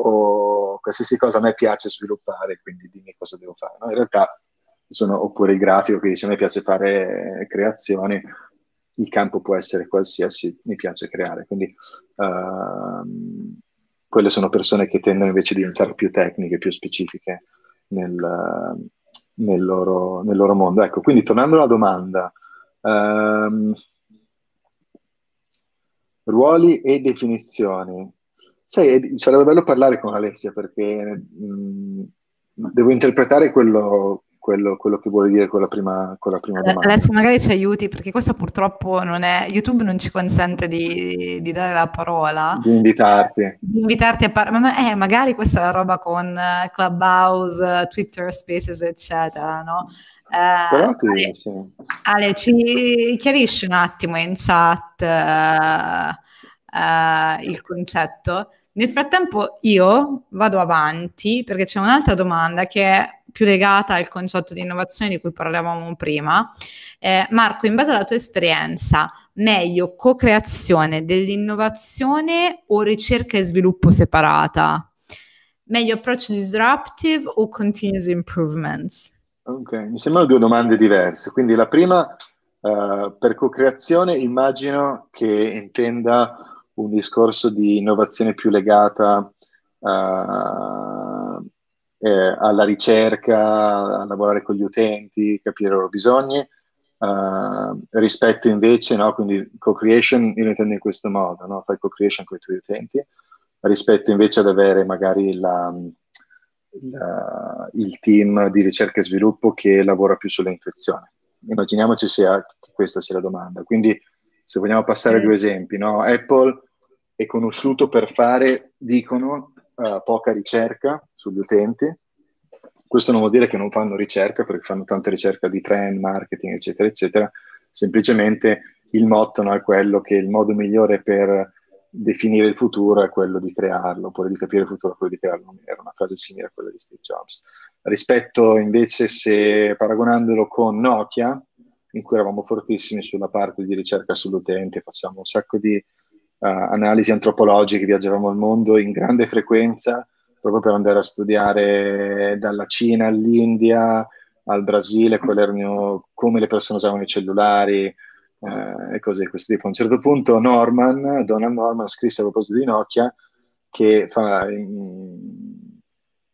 o qualsiasi cosa a me piace sviluppare, quindi dimmi cosa devo fare. No? In realtà sono, oppure il grafico che dice a me piace fare creazioni, il campo può essere qualsiasi, mi piace creare. Quindi uh, quelle sono persone che tendono invece a diventare più tecniche, più specifiche nel, nel, loro, nel loro, mondo. Ecco, quindi tornando alla domanda, um, ruoli e definizioni. Sai, sarebbe bello parlare con Alessia perché mh, mm, devo interpretare quello, quello, quello, che vuole dire con la prima, con la prima domanda. Alessia, magari ci aiuti perché questo purtroppo non è. YouTube non ci consente di, di dare la parola. Di invitarti. Di invitarti a parlare. Ma eh, magari questa è la roba con Clubhouse, Twitter Spaces, eccetera, no? Eh, ti, Ale, sì. Ale, ci chiarisci un attimo in chat uh, uh, il concetto? Nel frattempo io vado avanti perché c'è un'altra domanda che è più legata al concetto di innovazione di cui parlavamo prima. Eh, Marco, in base alla tua esperienza, meglio co-creazione dell'innovazione o ricerca e sviluppo separata? Meglio approach disruptive o continuous improvements? Ok, mi sembrano due domande diverse. Quindi la prima, uh, per co-creazione, immagino che intenda un discorso di innovazione più legata uh, eh, alla ricerca, a lavorare con gli utenti, capire i loro bisogni, uh, rispetto invece, no, quindi co-creation io lo intendo in questo modo, no? fai co-creation con i tuoi utenti, rispetto invece ad avere magari la il, il team di ricerca e sviluppo che lavora più sulle infezioni. Immaginiamoci sia, che questa sia la domanda. Quindi, se vogliamo passare a due esempi, no? Apple è conosciuto per fare, dicono, uh, poca ricerca sugli utenti. Questo non vuol dire che non fanno ricerca, perché fanno tanta ricerca di trend, marketing, eccetera, eccetera. Semplicemente il motto no, è quello che il modo migliore per definire il futuro è quello di crearlo, oppure di capire il futuro è quello di crearlo. Era una frase simile a quella di Steve Jobs. Rispetto invece se paragonandolo con Nokia, in cui eravamo fortissimi sulla parte di ricerca sull'utente, facciamo un sacco di analisi antropologiche, viaggiavamo al mondo in grande frequenza proprio per andare a studiare dalla Cina all'India al Brasile, erano, come le persone usavano i cellulari, eh, e cose di questo tipo. A un certo punto Norman, Donald Norman, scrisse a proposito di Nokia che fa, in,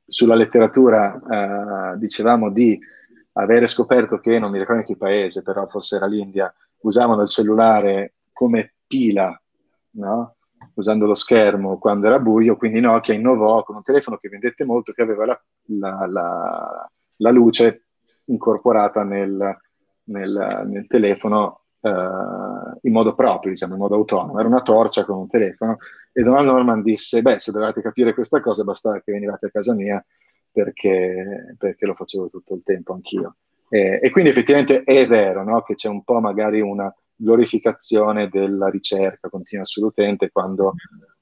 sulla letteratura eh, dicevamo di avere scoperto che, non mi ricordo in che paese, però forse era l'India, usavano il cellulare come pila, no? usando lo schermo quando era buio, quindi Nokia innovò con un telefono che vendette molto, che aveva la, la, la, la luce incorporata nel, nel, nel telefono uh, in modo proprio, diciamo, in modo autonomo. Era una torcia con un telefono e Donald Norman disse, beh, se dovevate capire questa cosa bastava che venivate a casa mia perché, perché lo facevo tutto il tempo anch'io. E, e quindi effettivamente è vero no? che c'è un po' magari una glorificazione della ricerca continua sull'utente quando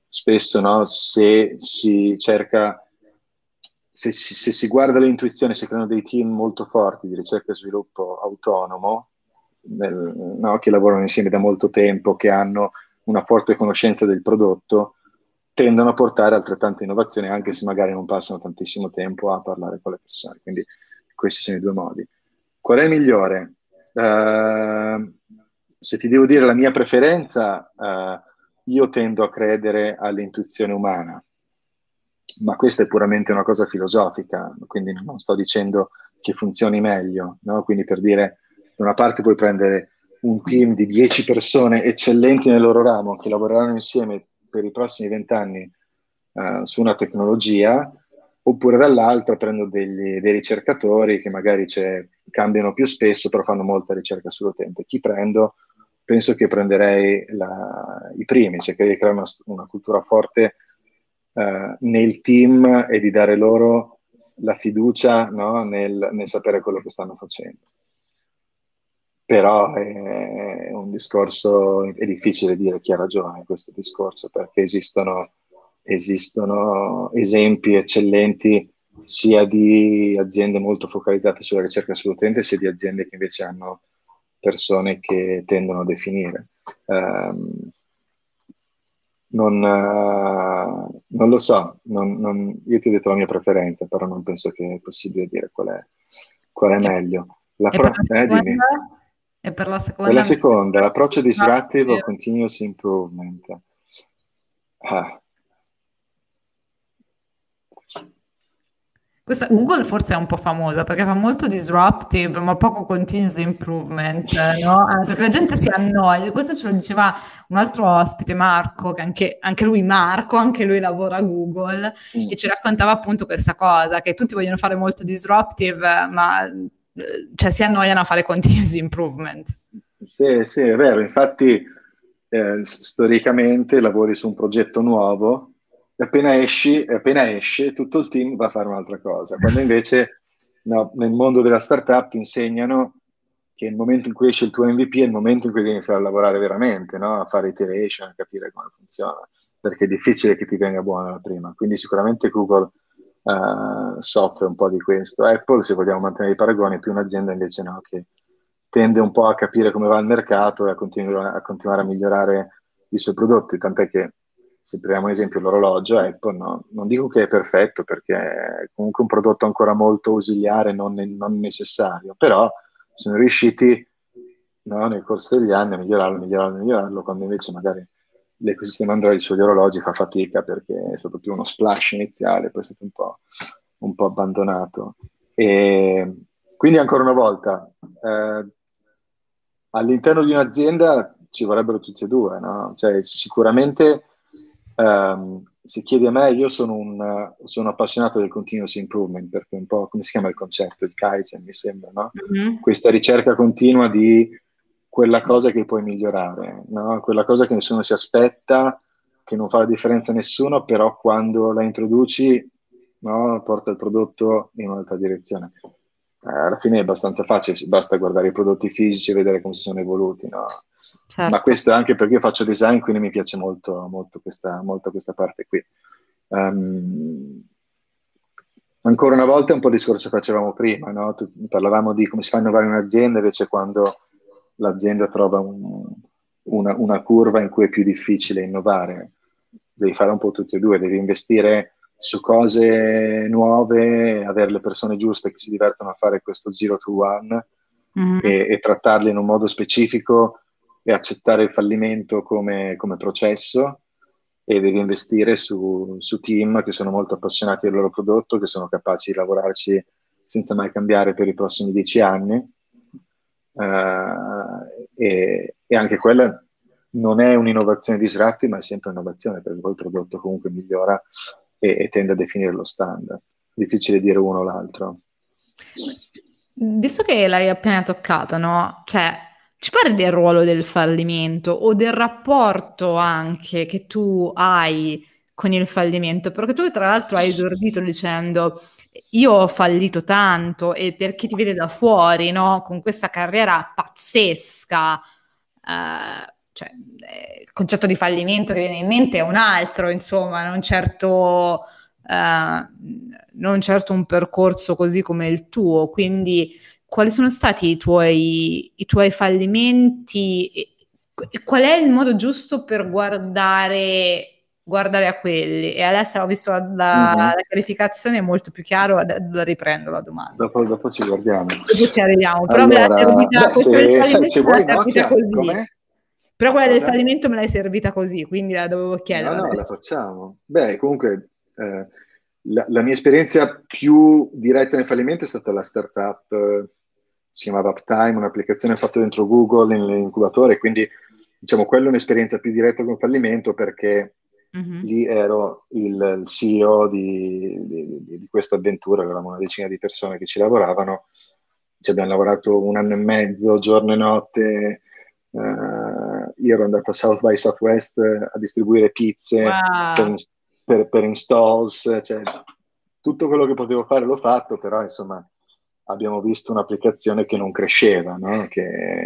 spesso no, se si cerca, se, se, si guarda l'intuizione, si creano dei team molto forti di ricerca e sviluppo autonomo, nel, no, che lavorano insieme da molto tempo, che hanno una forte conoscenza del prodotto, tendono a portare altrettante innovazioni, anche se magari non passano tantissimo tempo a parlare con le persone. Quindi questi sono i due modi. Qual è il migliore? Uh, se ti devo dire la mia preferenza, uh, io tendo a credere all'intuizione umana, ma questa è puramente una cosa filosofica, quindi non sto dicendo che funzioni meglio, no? quindi per dire, da una parte puoi prendere un team di 10 persone eccellenti nel loro ramo che lavoreranno insieme per i prossimi vent'anni uh, su una tecnologia, oppure dall'altra prendo degli, dei ricercatori che magari cambiano più spesso, però fanno molta ricerca sull'utente. Chi prendo? Penso che prenderei la, i primi, cercherei di creare una, una cultura forte uh, nel team e di dare loro la fiducia no, nel, nel sapere quello che stanno facendo. Però è un discorso, è difficile dire chi ha ragione in questo discorso, perché esistono, esistono esempi eccellenti sia di aziende molto focalizzate sulla ricerca sull'utente, sia di aziende che invece hanno persone che tendono a definire. Um, non, uh, non, lo so, non, non, io ti ho detto la mia preferenza, però non penso che è possibile dire qual è, qual è meglio. La pro- eh, dimmi. E per la seconda? Per la seconda, l'approccio disruptive o continuous improvement. Ah. Questa, Google forse è un po' famosa perché fa molto disruptive ma poco continuous improvement, no? Ah, perché la gente si annoia. Questo ce lo diceva un altro ospite, Marco, che anche, anche lui Marco, anche lui lavora a Google mm. e ci raccontava appunto questa cosa, che tutti vogliono fare molto disruptive ma cioè si annoiano a fare continuous improvement. Sì, sì, è vero, infatti eh, storicamente lavori su un progetto nuovo appena esci, appena esce tutto il team va a fare un'altra cosa, quando invece no, nel mondo della startup ti insegnano che il momento in cui esce il tuo MVP è il momento in cui devi iniziare a lavorare veramente, no? a fare iteration, a capire come funziona, perché è difficile che ti venga buona la prima. Quindi sicuramente Google uh, soffre un po' di questo. Apple, se vogliamo mantenere i paragoni, è più un'azienda invece no, che tende un po' a capire come va il mercato e a, continu- a continuare a migliorare i suoi prodotti, tant'è che se prendiamo un esempio l'orologio, Apple no, non dico che è perfetto perché è comunque un prodotto ancora molto ausiliare, non, non necessario, però sono riusciti no, nel corso degli anni a migliorarlo, migliorarlo, migliorarlo, quando invece magari l'ecosistema Android sugli orologi fa fatica perché è stato più uno splash iniziale, poi è stato un po', un po abbandonato. E quindi ancora una volta, eh, all'interno di un'azienda ci vorrebbero tutti e due, no? Cioè, sicuramente um, se chiedi a me, io sono, un, sono, appassionato del continuous improvement, perché un po' come si chiama il concetto, il Kaizen mi sembra, no? Mm-hmm. Questa ricerca continua di quella cosa che puoi migliorare, no? quella cosa che nessuno si aspetta, che non fa la differenza a nessuno, però quando la introduci no? porta il prodotto in un'altra direzione. Eh, alla fine è abbastanza facile, basta guardare i prodotti fisici e vedere come si sono evoluti. No? Certo. Ma questo è anche perché io faccio design, quindi mi piace molto, molto, questa, molto questa, parte qui. Um, ancora una volta è un po' il discorso che facevamo prima, no? Tu, parlavamo di come si fa a innovare un'azienda, invece quando l'azienda trova un, una, una, curva in cui è più difficile innovare. Devi fare un po' tutti e due, devi investire su cose nuove, avere le persone giuste che si divertono a fare questo zero to one mm-hmm. e, e, trattarli in un modo specifico e accettare il fallimento come, come processo e devi investire su, su, team che sono molto appassionati del loro prodotto, che sono capaci di lavorarci senza mai cambiare per i prossimi dieci anni Uh, e, e, anche quella non è un'innovazione disruptive, ma è sempre un'innovazione perché poi il prodotto comunque migliora e, e tende a definire lo standard. Difficile dire uno o l'altro. Visto che l'hai appena toccato, no? Cioè, ci parli del ruolo del fallimento o del rapporto anche che tu hai con il fallimento? Perché tu tra l'altro hai esordito dicendo io ho fallito tanto e per chi ti vede da fuori, no, con questa carriera pazzesca, eh, cioè, eh, il concetto di fallimento che viene in mente è un altro, insomma, non certo, eh, non certo un percorso così come il tuo. Quindi, quali sono stati i tuoi, i tuoi fallimenti? Qual è il modo giusto per guardare guardare a quelli e adesso ho visto la, la, mm-hmm. la chiarificazione molto più chiaro la riprendo la domanda dopo, dopo ci guardiamo dopo ci arriviamo però allora, me l'ha servita beh, se, se, se vuoi Nokia, così com'è? però quella del fallimento me l'hai servita così quindi la dovevo chiedere no no la facciamo beh comunque eh, la, la, mia esperienza più diretta nel fallimento è stata la startup eh, si chiamava Uptime un'applicazione fatta dentro Google nell'incubatore quindi diciamo quella è un'esperienza più diretta con fallimento perché Mm-hmm. Lì ero il, CEO di, di, di, di, questa avventura, eravamo una decina di persone che ci lavoravano, ci abbiamo lavorato un anno e mezzo, giorno e notte. Uh, io ero andato a South by Southwest a distribuire pizze wow. per, per, per, installs, cioè, tutto quello che potevo fare l'ho fatto, però insomma abbiamo visto un'applicazione che non cresceva, no? che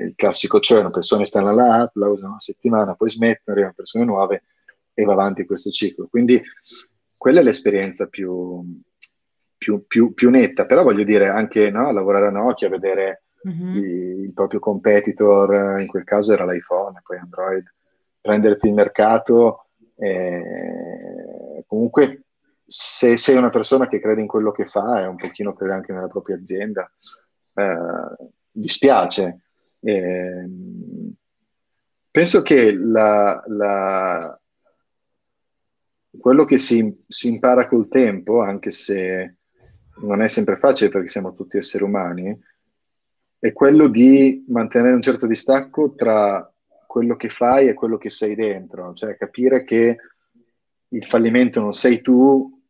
il classico, cioè una persona sta nella app, la usano una settimana, poi smettono, arrivano persone nuove e va avanti questo ciclo. Quindi quella è l'esperienza più, più, più, più netta, però voglio dire anche no, lavorare a Nokia, vedere mm-hmm. il, il proprio competitor, in quel caso era l'iPhone, poi Android, prenderti il mercato, eh, comunque se sei una persona che crede in quello che fa e un pochino crede anche nella propria azienda, eh, dispiace. Eh, penso che la, la, quello che si, si, impara col tempo, anche se non è sempre facile perché siamo tutti esseri umani, è quello di mantenere un certo distacco tra quello che fai e quello che sei dentro, cioè capire che il fallimento non sei tu,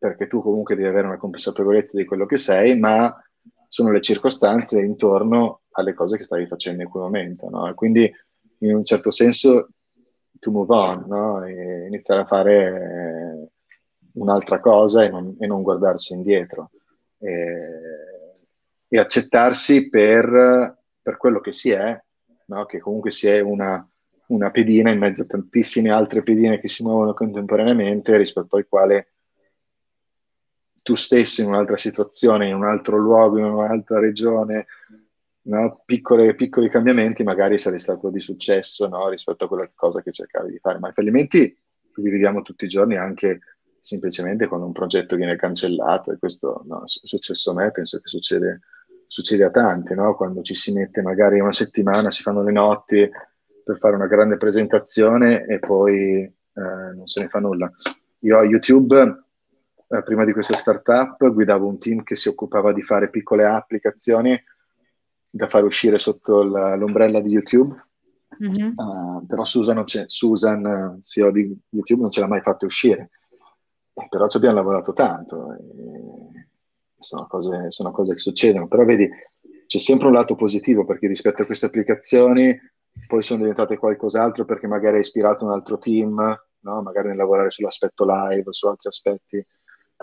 perché tu comunque devi avere una consapevolezza di quello che sei, ma sono le circostanze intorno alle cose che stavi facendo in quel momento. No? quindi in un certo senso to move on, no? iniziare a fare un'altra cosa e non, e non guardarsi indietro e, e accettarsi per, per, quello che si è, no? che comunque si è una, una pedina in mezzo a tantissime altre pedine che si muovono contemporaneamente rispetto al quale tu stesso in un'altra situazione, in un altro luogo, in un'altra regione, no? Piccole, piccoli cambiamenti, magari sarei stato di successo no? rispetto a quella cosa che cercavi di fare. Ma i fallimenti li viviamo tutti i giorni anche semplicemente quando un progetto viene cancellato e questo no, è successo a me, penso che succede, succede a tanti, no? quando ci si mette magari una settimana, si fanno le notti per fare una grande presentazione e poi eh, non se ne fa nulla. Io a YouTube, eh, prima di questa startup, guidavo un team che si occupava di fare piccole applicazioni da far uscire sotto la, l'ombrella di YouTube. Mm-hmm. Uh, però Susan, Susan, CEO di YouTube, non ce l'ha mai fatto uscire. Eh, però ci abbiamo lavorato tanto. sono, cose, sono cose che succedono. Però vedi, c'è sempre un lato positivo perché rispetto a queste applicazioni poi sono diventate qualcos'altro perché magari hai ispirato un altro team, no? magari nel lavorare sull'aspetto live, su altri aspetti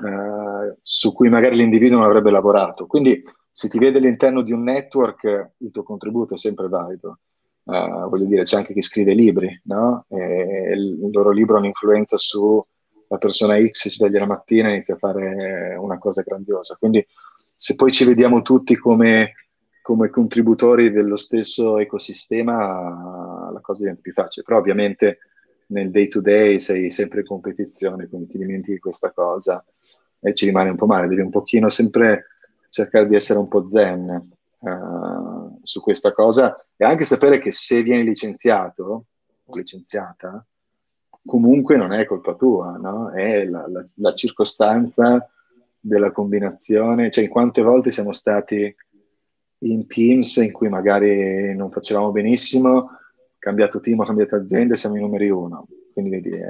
uh, su cui magari l'individuo non avrebbe lavorato. Quindi se ti vede all'interno di un network, il tuo contributo è sempre valido. Uh, voglio dire, c'è anche chi scrive libri, no? E il loro libro ha un'influenza su la persona X si sveglia la mattina e inizia a fare una cosa grandiosa. Quindi se poi ci vediamo tutti come, come contributori dello stesso ecosistema, la cosa diventa più facile. Però ovviamente nel day to day sei sempre in competizione, quindi ti dimentichi questa cosa e ci rimane un po' male. Devi un pochino sempre cercare di essere un po' zen uh, su questa cosa e anche sapere che se vieni licenziato o licenziata, comunque non è colpa tua, no? È la, la, la circostanza della combinazione, cioè in quante volte siamo stati in teams in cui magari non facevamo benissimo, cambiato team, cambiato azienda e siamo i numeri uno. Quindi vedi, è,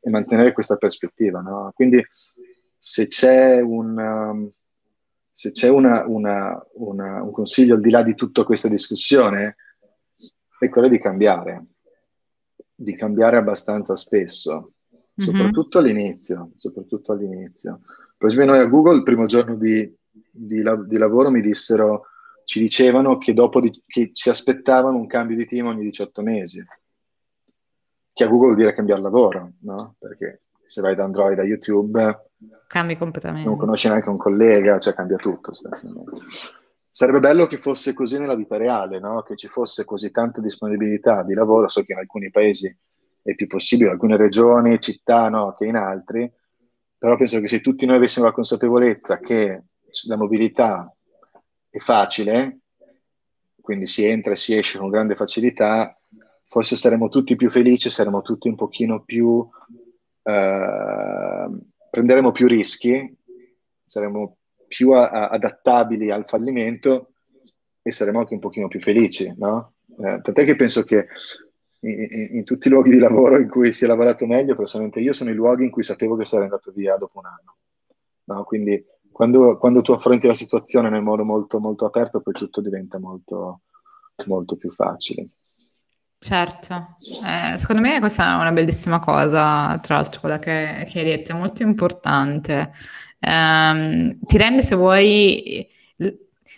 è mantenere questa prospettiva, no? Quindi se c'è un, um, se c'è una, una, una, un consiglio al di là di tutta questa discussione, è quello di cambiare, di cambiare abbastanza spesso, mm-hmm. soprattutto all'inizio, soprattutto all'inizio. Per esempio noi a Google il primo giorno di, di, di lavoro mi dissero, ci dicevano che dopo di, che ci aspettavano un cambio di team ogni 18 mesi. che a Google vuol dire cambiare lavoro, no? Perché se vai da Android a YouTube cambi completamente. Non conosci neanche un collega, cioè cambia tutto. Sarebbe bello che fosse così nella vita reale, no? Che ci fosse così tanta disponibilità di lavoro, so che in alcuni paesi è più possibile, in alcune regioni, città, no? Che in altri, però penso che se tutti noi avessimo la consapevolezza che la mobilità è facile, quindi si entra e si esce con grande facilità, forse saremmo tutti più felici, saremmo tutti un pochino più... Eh, prenderemo più rischi, saremo più a, a, adattabili al fallimento e saremo anche un pochino più felici, no? Eh, tant'è che penso che in, in, in, tutti i luoghi di lavoro in cui si è lavorato meglio, personalmente io sono i luoghi in cui sapevo che sarei andato via dopo un anno. No? Quindi quando, quando, tu affronti la situazione nel modo molto, molto aperto, poi tutto diventa molto, molto più facile. Certo, eh, secondo me questa è una bellissima cosa, tra l'altro quella che, che hai detto, è molto importante. Eh, ti rende, se vuoi,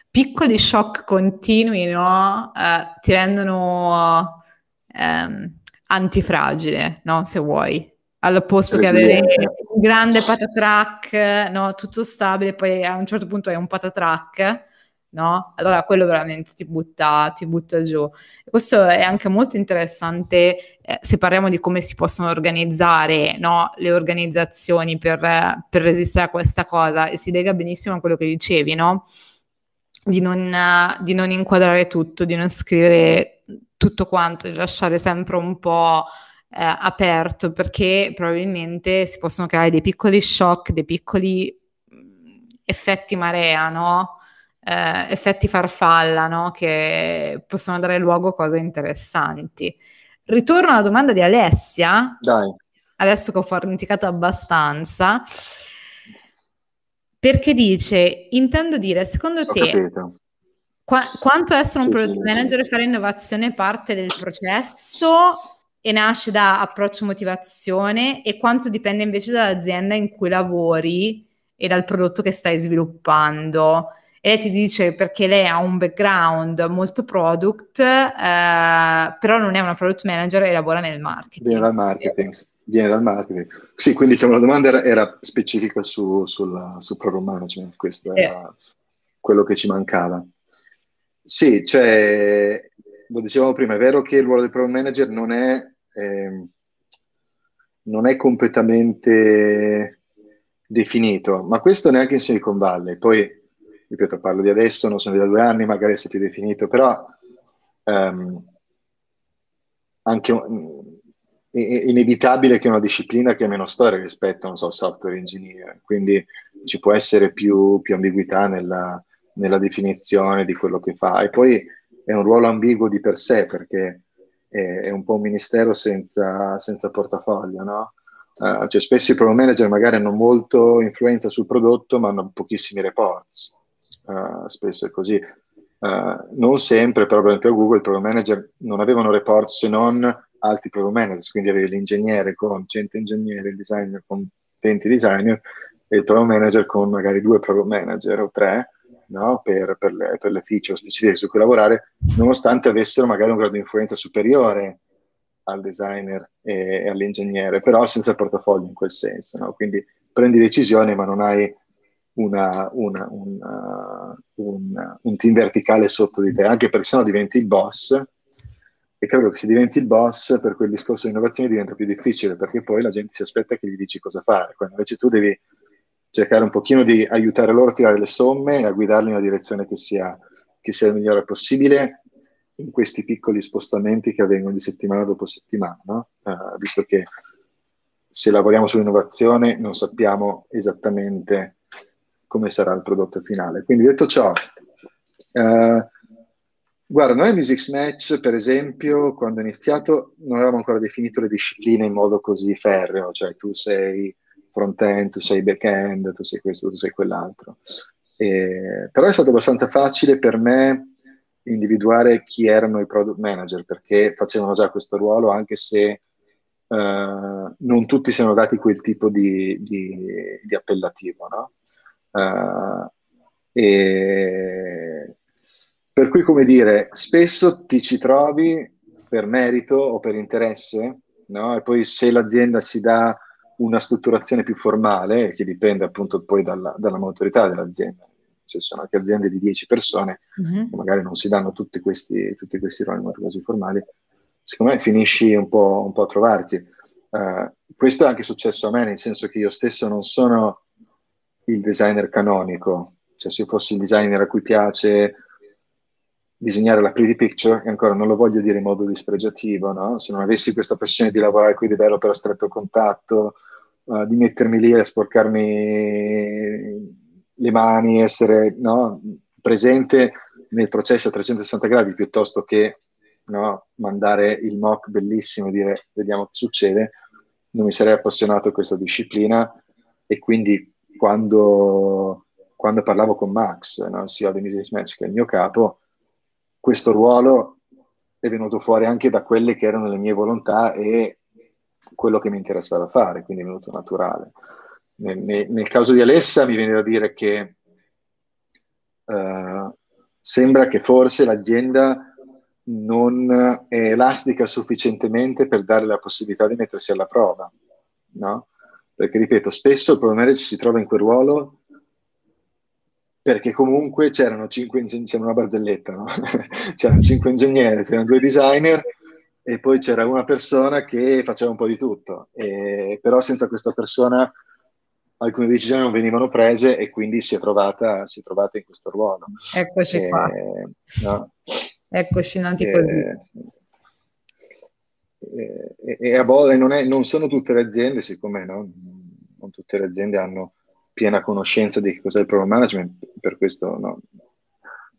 piccoli shock continui, no? Eh, ti rendono ehm, antifragile, no? Se vuoi. Al posto che avere un grande patatrack, no? Tutto stabile, poi a un certo punto hai un patatrack no? Allora quello veramente ti butta, ti butta giù. Questo è anche molto interessante eh, se parliamo di come si possono organizzare no? le organizzazioni per, per, resistere a questa cosa e si lega benissimo a quello che dicevi, no? Di non, di non inquadrare tutto, di non scrivere tutto quanto, di lasciare sempre un po' aperto perché probabilmente si possono creare dei piccoli shock, dei piccoli effetti marea, no? eh, effetti farfalla, no? che possono dare luogo a cose interessanti. Ritorno alla domanda di Alessia. Dai. Adesso che ho fornicato abbastanza. Perché dice, intendo dire, secondo ho te, qua, quanto essere un sì, product sì, manager e fare innovazione parte del processo e nasce da approccio motivazione e quanto dipende invece dall'azienda in cui lavori e dal prodotto che stai sviluppando e lei ti dice perché lei ha un background molto product, eh, però non è una product manager e lavora nel marketing. Viene dal marketing, viene dal marketing. Sì, quindi diciamo la domanda era, era specifica su, sul, sul program management, questo sì. era quello che ci mancava. Sì, cioè, lo dicevamo prima, è vero che il ruolo del program manager non è, eh, non è completamente definito, ma questo neanche in Silicon Valley. Poi ripeto, parlo di adesso, non sono da due anni, magari si è più definito, però um, anche è, inevitabile che una disciplina che ha meno storia rispetto non so, software engineer, quindi ci può essere più, più ambiguità nella, nella, definizione di quello che fa. E poi è un ruolo ambiguo di per sé, perché è, un po' un ministero senza, senza portafoglio, no? Uh, cioè spesso i program manager magari hanno molto influenza sul prodotto ma hanno pochissimi reports uh, spesso è così. Uh, non sempre, però per esempio a Google i program manager non avevano report se non altri program manager, quindi avevi l'ingegnere con 100 ingegneri, il designer con 20 designer e il program manager con magari due program manager o tre no? per, per, le, per, le, feature specifiche su cui lavorare, nonostante avessero magari un grado di influenza superiore al designer e, e all'ingegnere, però senza portafoglio in quel senso. No? Quindi prendi decisioni ma non hai una, una, una, un, un team verticale sotto di te, anche perché sennò diventi il boss e credo che se diventi il boss per quel discorso di innovazione diventa più difficile perché poi la gente si aspetta che gli dici cosa fare, quando invece tu devi cercare un pochino di aiutare loro a tirare le somme e a guidarli in una direzione che sia, che sia il migliore possibile in questi piccoli spostamenti che avvengono di settimana dopo settimana, no? uh, visto che se lavoriamo sull'innovazione non sappiamo esattamente come sarà il prodotto finale. Quindi detto ciò, eh, guarda, noi a Music Match, per esempio, quando ho iniziato non avevamo ancora definito le discipline in modo così ferreo, cioè tu sei front-end, tu sei back-end, tu sei questo, tu sei quell'altro. E, però è stato abbastanza facile per me individuare chi erano i product manager, perché facevano già questo ruolo, anche se uh, non tutti si sono dati quel tipo di, di, di appellativo, no? Uh, e per cui, come dire, spesso ti ci trovi per merito o per interesse, no? E poi se l'azienda si dà una strutturazione più formale, che dipende appunto poi dalla, dalla maturità dell'azienda, se sono anche aziende di 10 persone, mm-hmm. magari non si danno tutti questi, tutti questi ruoli molto così formali, secondo me finisci un po', un po a trovarti. Uh, questo è anche successo a me, nel senso che io stesso non sono il designer canonico, cioè se fossi il designer a cui piace disegnare la pretty picture, e ancora non lo voglio dire in modo dispregiativo, no? se non avessi questa passione di lavorare con i developer a stretto contatto, uh, di mettermi lì a sporcarmi le mani, essere no, presente nel processo a 360 gradi piuttosto che no, mandare il mock bellissimo e dire vediamo che succede, non mi sarei appassionato a questa disciplina e quindi quando, quando parlavo con Max, no, CEO di Music Match, che è il mio capo, questo ruolo è venuto fuori anche da quelle che erano le mie volontà e quello che mi interessava fare, quindi è venuto naturale. Nel, nel, caso di Alessa mi viene da dire che uh, sembra che forse l'azienda non è elastica sufficientemente per dare la possibilità di mettersi alla prova, no? Perché, ripeto, spesso il programmare ci si trova in quel ruolo perché comunque c'erano cinque ingegneri, c'era una barzelletta, no? c'erano cinque ingegneri, c'erano due designer e poi c'era una persona che faceva un po' di tutto, e, però senza questa persona alcune decisioni non venivano prese e quindi si è trovata, si è trovata in questo ruolo. Eccoci e, qua. No? Eccoci nati e, così. E, e, a volte non, non, sono tutte le aziende, siccome no? non tutte le aziende hanno piena conoscenza di cos'è il program management, per questo no,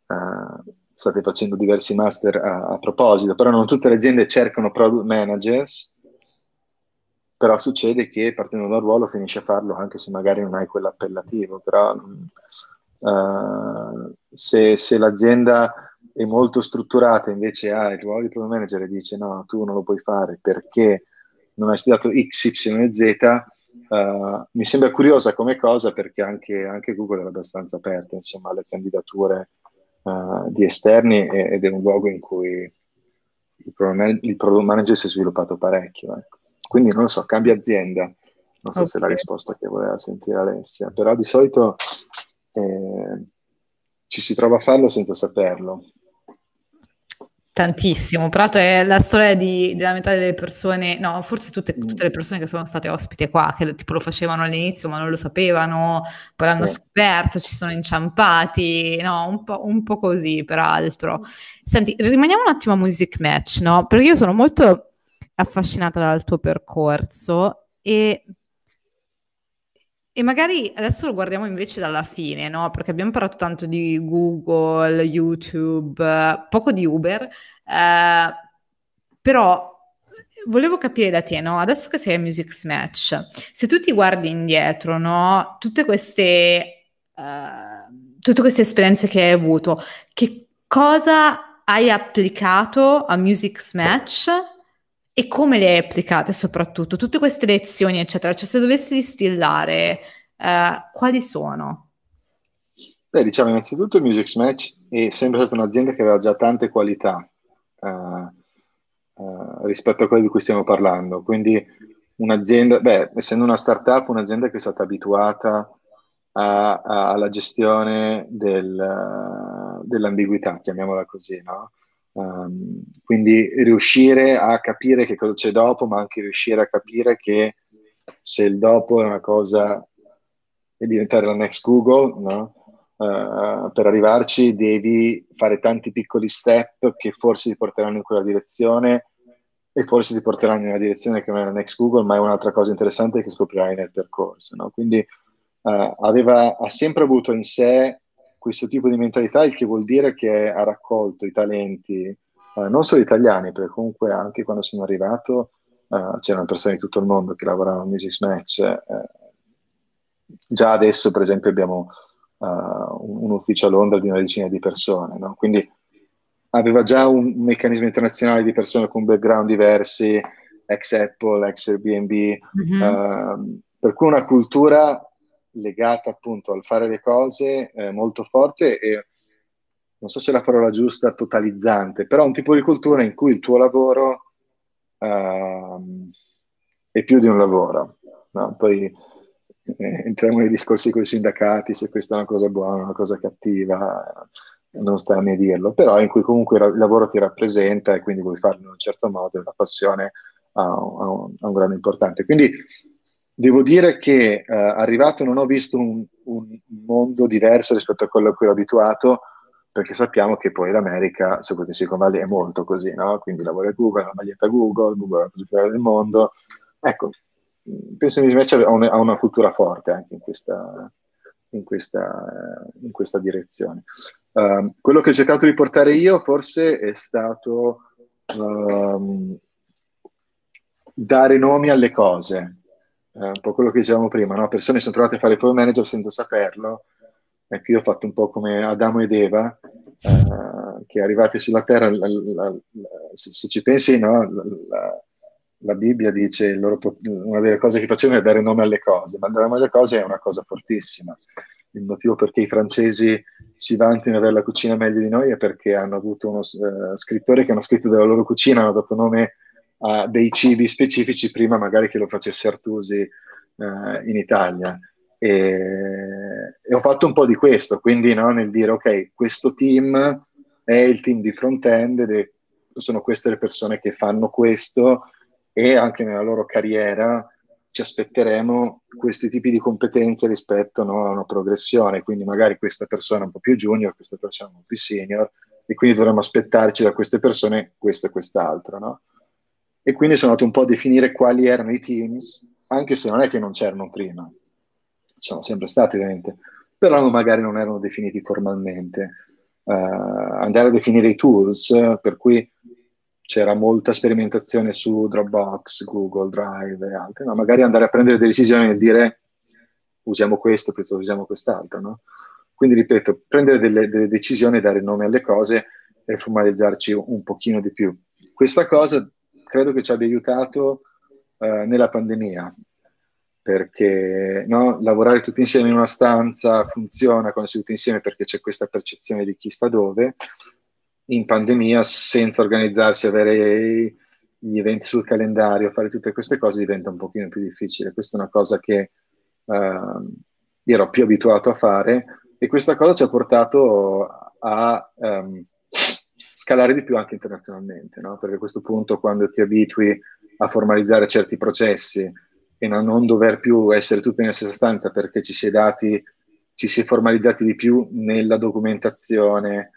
uh, state facendo diversi master a, a, proposito, però non tutte le aziende cercano product managers, però succede che partendo dal ruolo finisci a farlo anche se magari non hai quell'appellativo, però uh, se, se, l'azienda è molto strutturata invece ha il ruolo di product manager e dice no, tu non lo puoi fare perché non hai studiato X, Y e Z, Uh, mi sembra curiosa come cosa perché anche, anche, Google è abbastanza aperta insomma, alle candidature uh, di esterni ed è un luogo in cui il product, il product manager si è sviluppato parecchio. Ecco. Quindi non lo so, cambia azienda. Non so okay. se è la risposta che voleva sentire Alessia, però di solito eh, ci si trova a farlo senza saperlo. Tantissimo, peraltro è la storia di, della metà delle persone, no, forse tutte, mm. tutte, le persone che sono state ospite qua, che tipo lo facevano all'inizio ma non lo sapevano, poi l'hanno sì. scoperto, ci sono inciampati, no, un po', un po', così peraltro. Senti, rimaniamo un attimo a Music Match, no? Perché io sono molto affascinata dal tuo percorso e e magari adesso lo guardiamo invece dalla fine, no? Perché abbiamo parlato tanto di Google, YouTube, poco di Uber, eh, però volevo capire da te, no? Adesso che sei a Music Smash, se tu ti guardi indietro, no? Tutte queste, uh, tutte queste esperienze che hai avuto, che cosa hai applicato a Music Smash? E come le hai applicate soprattutto? Tutte queste lezioni, eccetera. Cioè, se dovessi distillare, eh, quali sono? Beh, diciamo, innanzitutto Music Match è sempre stata un'azienda che aveva già tante qualità uh, uh, rispetto a quelle di cui stiamo parlando. Quindi un'azienda, beh, essendo una startup, un'azienda che è stata abituata a, a, alla gestione del, dell'ambiguità, chiamiamola così, no? Um, quindi riuscire a capire che cosa c'è dopo, ma anche riuscire a capire che se il dopo è una cosa e diventare la next Google, no? uh, per arrivarci devi fare tanti piccoli step che forse ti porteranno in quella direzione e forse ti porteranno in una direzione che non è la next Google, ma è un'altra cosa interessante che scoprirai nel percorso. No? Quindi uh, aveva, ha sempre avuto in sé questo tipo di mentalità, il che vuol dire che ha raccolto i talenti, eh, non solo italiani, perché comunque anche quando sono arrivato eh, c'erano persone di tutto il mondo che lavoravano a Music Match. Eh, già adesso, per esempio, abbiamo uh, un, ufficio a Londra di una decina di persone, no? quindi aveva già un meccanismo internazionale di persone con background diversi, ex Apple, ex Airbnb, mm-hmm. uh, per cui una cultura legata appunto al fare le cose eh, molto forte e non so se è la parola giusta, totalizzante, però un tipo di cultura in cui il tuo lavoro uh, è più di un lavoro. No? Poi eh, entriamo nei discorsi con i sindacati, se questa è una cosa buona, una cosa cattiva, non sta a me dirlo, però in cui comunque il lavoro ti rappresenta e quindi vuoi farlo in un certo modo e la passione ha, un, ha un, grande importante. Quindi devo dire che eh, arrivato non ho visto un, un, mondo diverso rispetto a quello a cui ero abituato, perché sappiamo che poi l'America, soprattutto in Silicon Valley, è molto così, no? Quindi lavora Google, la maglietta Google, Google è la più bella del mondo. Ecco, penso che invece ha una, ha una cultura forte anche in questa, in questa, in questa direzione. Uh, quello che ho cercato di portare io forse è stato um, dare nomi alle cose, uh, un po' quello che dicevamo prima, no? persone sono trovate a fare proprio manager senza saperlo, ecco io ho fatto un po' come Adamo ed Eva, uh, che arrivati sulla terra, la, la, la, se, se, ci pensi, no? la Bibbia dice loro, una delle cose che facevano è dare nome alle cose, ma dare nome alle cose è una cosa fortissima. Il motivo perché i francesi si vantino di avere la cucina meglio di noi è perché hanno avuto uno uh, scrittore che hanno scritto della loro cucina, hanno dato nome a dei cibi specifici prima magari che lo facesse Artusi uh, in Italia. E, e, ho fatto un po' di questo, quindi no, nel dire ok, questo team è il team di front-end ed sono queste le persone che fanno questo e anche nella loro carriera ci aspetteremo questi tipi di competenze rispetto no, a una progressione, quindi magari questa persona è un po' più junior, questa persona è un po' più senior, e quindi dovremmo aspettarci da queste persone questo e quest'altro. No? E quindi sono andato un po' a definire quali erano i teams, anche se non è che non c'erano prima, sono sempre stati ovviamente, però magari non erano definiti formalmente. Uh, andare a definire i tools, per cui c'era molta sperimentazione su Dropbox, Google Drive e altre, no? magari andare a prendere delle decisioni e dire usiamo questo piuttosto che usiamo quest'altro. No? Quindi ripeto, prendere delle, delle, decisioni, dare nome alle cose e formalizzarci un pochino di più. Questa cosa credo che ci abbia aiutato eh, nella pandemia, perché no, lavorare tutti insieme in una stanza funziona quando si è tutti insieme perché c'è questa percezione di chi sta dove, in pandemia senza organizzarsi, avere gli eventi sul calendario, fare tutte queste cose diventa un pochino più difficile. Questa è una cosa che uh, ero più abituato a fare e questa cosa ci ha portato a um, scalare di più anche internazionalmente, no? perché a questo punto quando ti abitui a formalizzare certi processi e a non dover più essere tutti nella stessa stanza perché ci si è dati, ci si è formalizzati di più nella documentazione,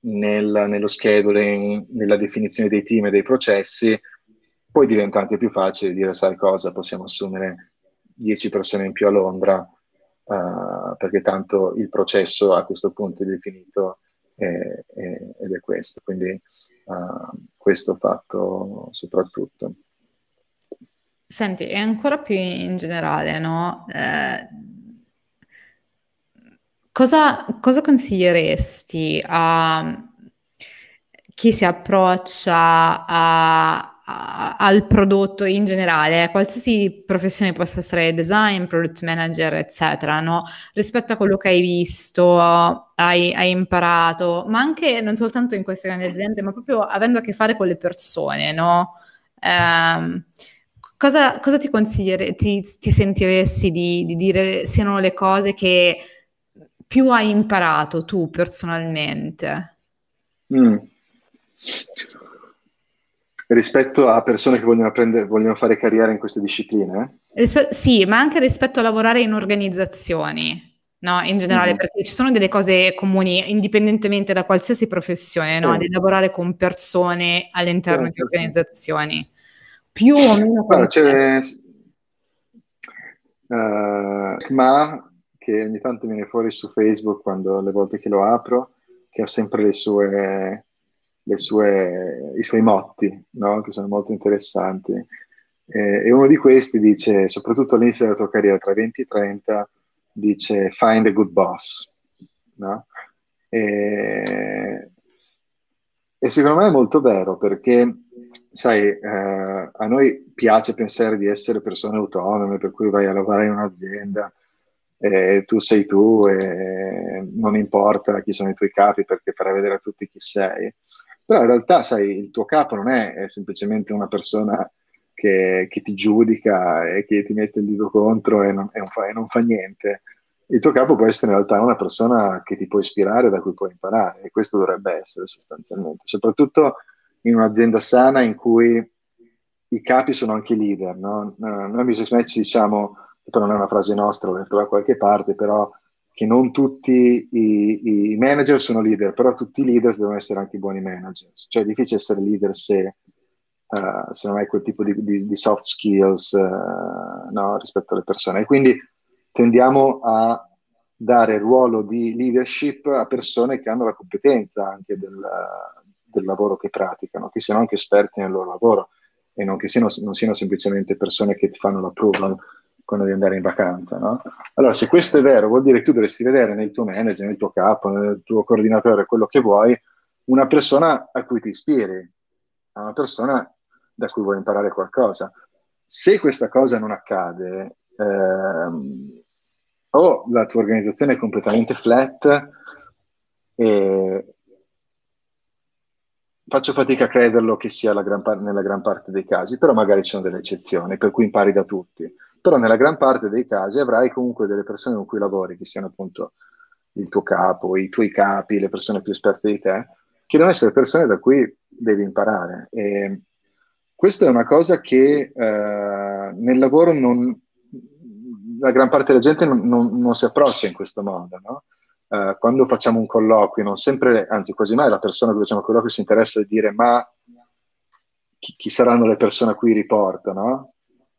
nel, nello scheduling, nella definizione dei team e dei processi, poi diventa anche più facile dire, sai cosa, possiamo assumere 10 persone in più a Londra, uh, perché tanto il processo a questo punto è definito ed è questo. Quindi uh, questo fatto soprattutto. Senti, e ancora più in generale, no? Eh, Cosa, cosa consiglieresti a chi si approccia a, al prodotto in generale, qualsiasi professione possa essere design, product manager, eccetera, no? rispetto a quello che hai visto, hai, hai, imparato, ma anche non soltanto in queste grandi aziende, ma proprio avendo a che fare con le persone, no? Eh, cosa, cosa, ti consiglieresti, ti, ti sentiresti di, di dire siano le cose che più hai imparato tu personalmente? Mm. Rispetto a persone che vogliono, prendere, vogliono fare carriera in queste discipline? Rispe- sì, ma anche rispetto a lavorare in organizzazioni. No, in generale, mm. perché ci sono delle cose comuni indipendentemente da qualsiasi professione, no? Di lavorare con persone all'interno sì, di organizzazioni. Più o meno. Guarda, c'è. Uh, ma che ogni tanto viene fuori su Facebook quando le volte che lo apro, che ha sempre le sue, sue, i suoi motti, no? che sono molto interessanti. Eh, e uno di questi dice, soprattutto all'inizio della tua carriera, tra 20 e 30, dice find a good boss. No? E, e secondo me è molto vero perché, sai, eh, a noi piace pensare di essere persone autonome, per cui vai a lavorare in un'azienda, eh, tu sei tu e non importa chi sono i tuoi capi perché farai vedere a tutti chi sei. Però in realtà, sai, il tuo capo non è, è semplicemente una persona che, che, ti giudica e che ti mette il dito contro e non, e non, fa, e non fa niente. Il tuo capo può essere in realtà una persona che ti può ispirare, da cui puoi imparare, e questo dovrebbe essere sostanzialmente, soprattutto in un'azienda sana in cui i capi sono anche leader. No? Noi a Business Match diciamo, però non è una frase nostra, l'ho letto da qualche parte, però che non tutti i, i, manager sono leader, però tutti i leader devono essere anche buoni manager. Cioè è difficile essere leader se, uh, se non hai quel tipo di, di, di soft skills uh, no, rispetto alle persone. E quindi tendiamo a dare il ruolo di leadership a persone che hanno la competenza anche del, del lavoro che praticano, che siano anche esperti nel loro lavoro e non che siano, non siano semplicemente persone che ti fanno l'approval quando devi andare in vacanza. No? Allora, se questo è vero, vuol dire che tu dovresti vedere nel tuo manager, nel tuo capo, nel tuo coordinatore, quello che vuoi, una persona a cui ti ispiri, una persona da cui vuoi imparare qualcosa. Se questa cosa non accade, ehm, o la tua organizzazione è completamente flat e faccio fatica a crederlo che sia gran par- nella gran parte dei casi, però magari ci sono delle eccezioni per cui impari da tutti. Però nella gran parte dei casi avrai comunque delle persone con cui lavori, che siano appunto il tuo capo, i tuoi capi, le persone più esperte di te, che devono essere persone da cui devi imparare. E questa è una cosa che eh, nel lavoro non, la gran parte della gente non, non, non si approccia in questo modo. No? Uh, quando facciamo un colloquio, non sempre, anzi quasi mai la persona che facciamo il colloquio si interessa di dire ma chi, chi saranno le persone a cui riporto, no?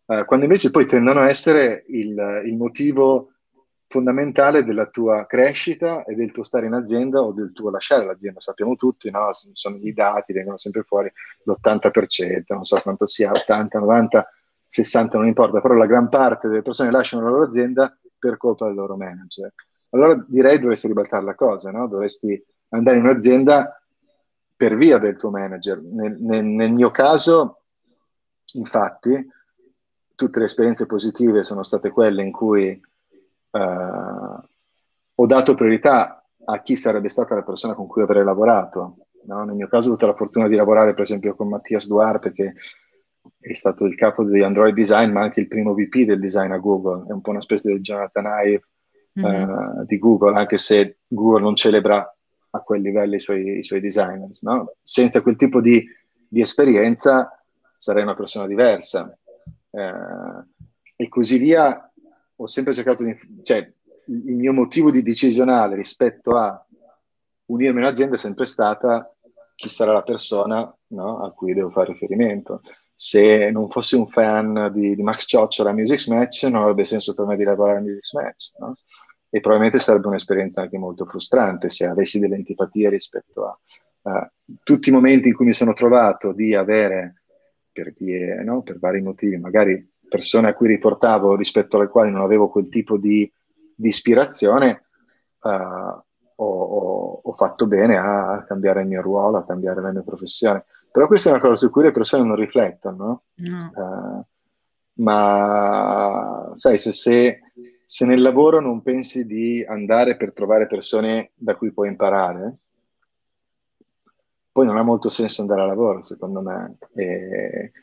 Uh, quando invece poi tendono a essere il, il, motivo fondamentale della tua crescita e del tuo stare in azienda o del tuo lasciare l'azienda. Sappiamo tutti, no? sono i dati, vengono sempre fuori l'80%, non so quanto sia, 80, 90, 60, non importa, però la gran parte delle persone lasciano la loro azienda per colpa del loro manager. Allora direi dovresti ribaltare la cosa, no? dovresti andare in un'azienda per via del tuo manager. Nel, nel, nel mio caso, infatti, tutte le esperienze positive sono state quelle in cui uh, ho dato priorità a chi sarebbe stata la persona con cui avrei lavorato. No? Nel mio caso ho avuto la fortuna di lavorare per esempio con Mattias Duarte che è stato il capo di Android Design ma anche il primo VP del design a Google, è un po' una specie di Jonathan Ive mm-hmm. uh, di Google, anche se Google non celebra a quel livello i suoi, i suoi designers. No? Senza quel tipo di, di esperienza sarei una persona diversa eh, e così via, ho sempre cercato di... cioè il mio motivo di decisionale rispetto a unirmi in un'azienda è sempre stata chi sarà la persona no, a cui devo fare riferimento. Se non fossi un fan di, di Max Ciocciola a Music Match, non avrebbe senso per me di lavorare a Music Match. No? E probabilmente sarebbe un'esperienza anche molto frustrante se avessi delle antipatie rispetto a, a tutti i momenti in cui mi sono trovato di avere per, vie, no? per vari motivi, magari persone a cui riportavo rispetto alle quali non avevo quel tipo di, di ispirazione, uh, ho, ho, ho, fatto bene a, cambiare il mio ruolo, a cambiare la mia professione. Però questa è una cosa su cui le persone non riflettono. No? Uh, ma sai, se, se, se, nel lavoro non pensi di andare per trovare persone da cui puoi imparare, poi non ha molto senso andare a lavoro, secondo me. E,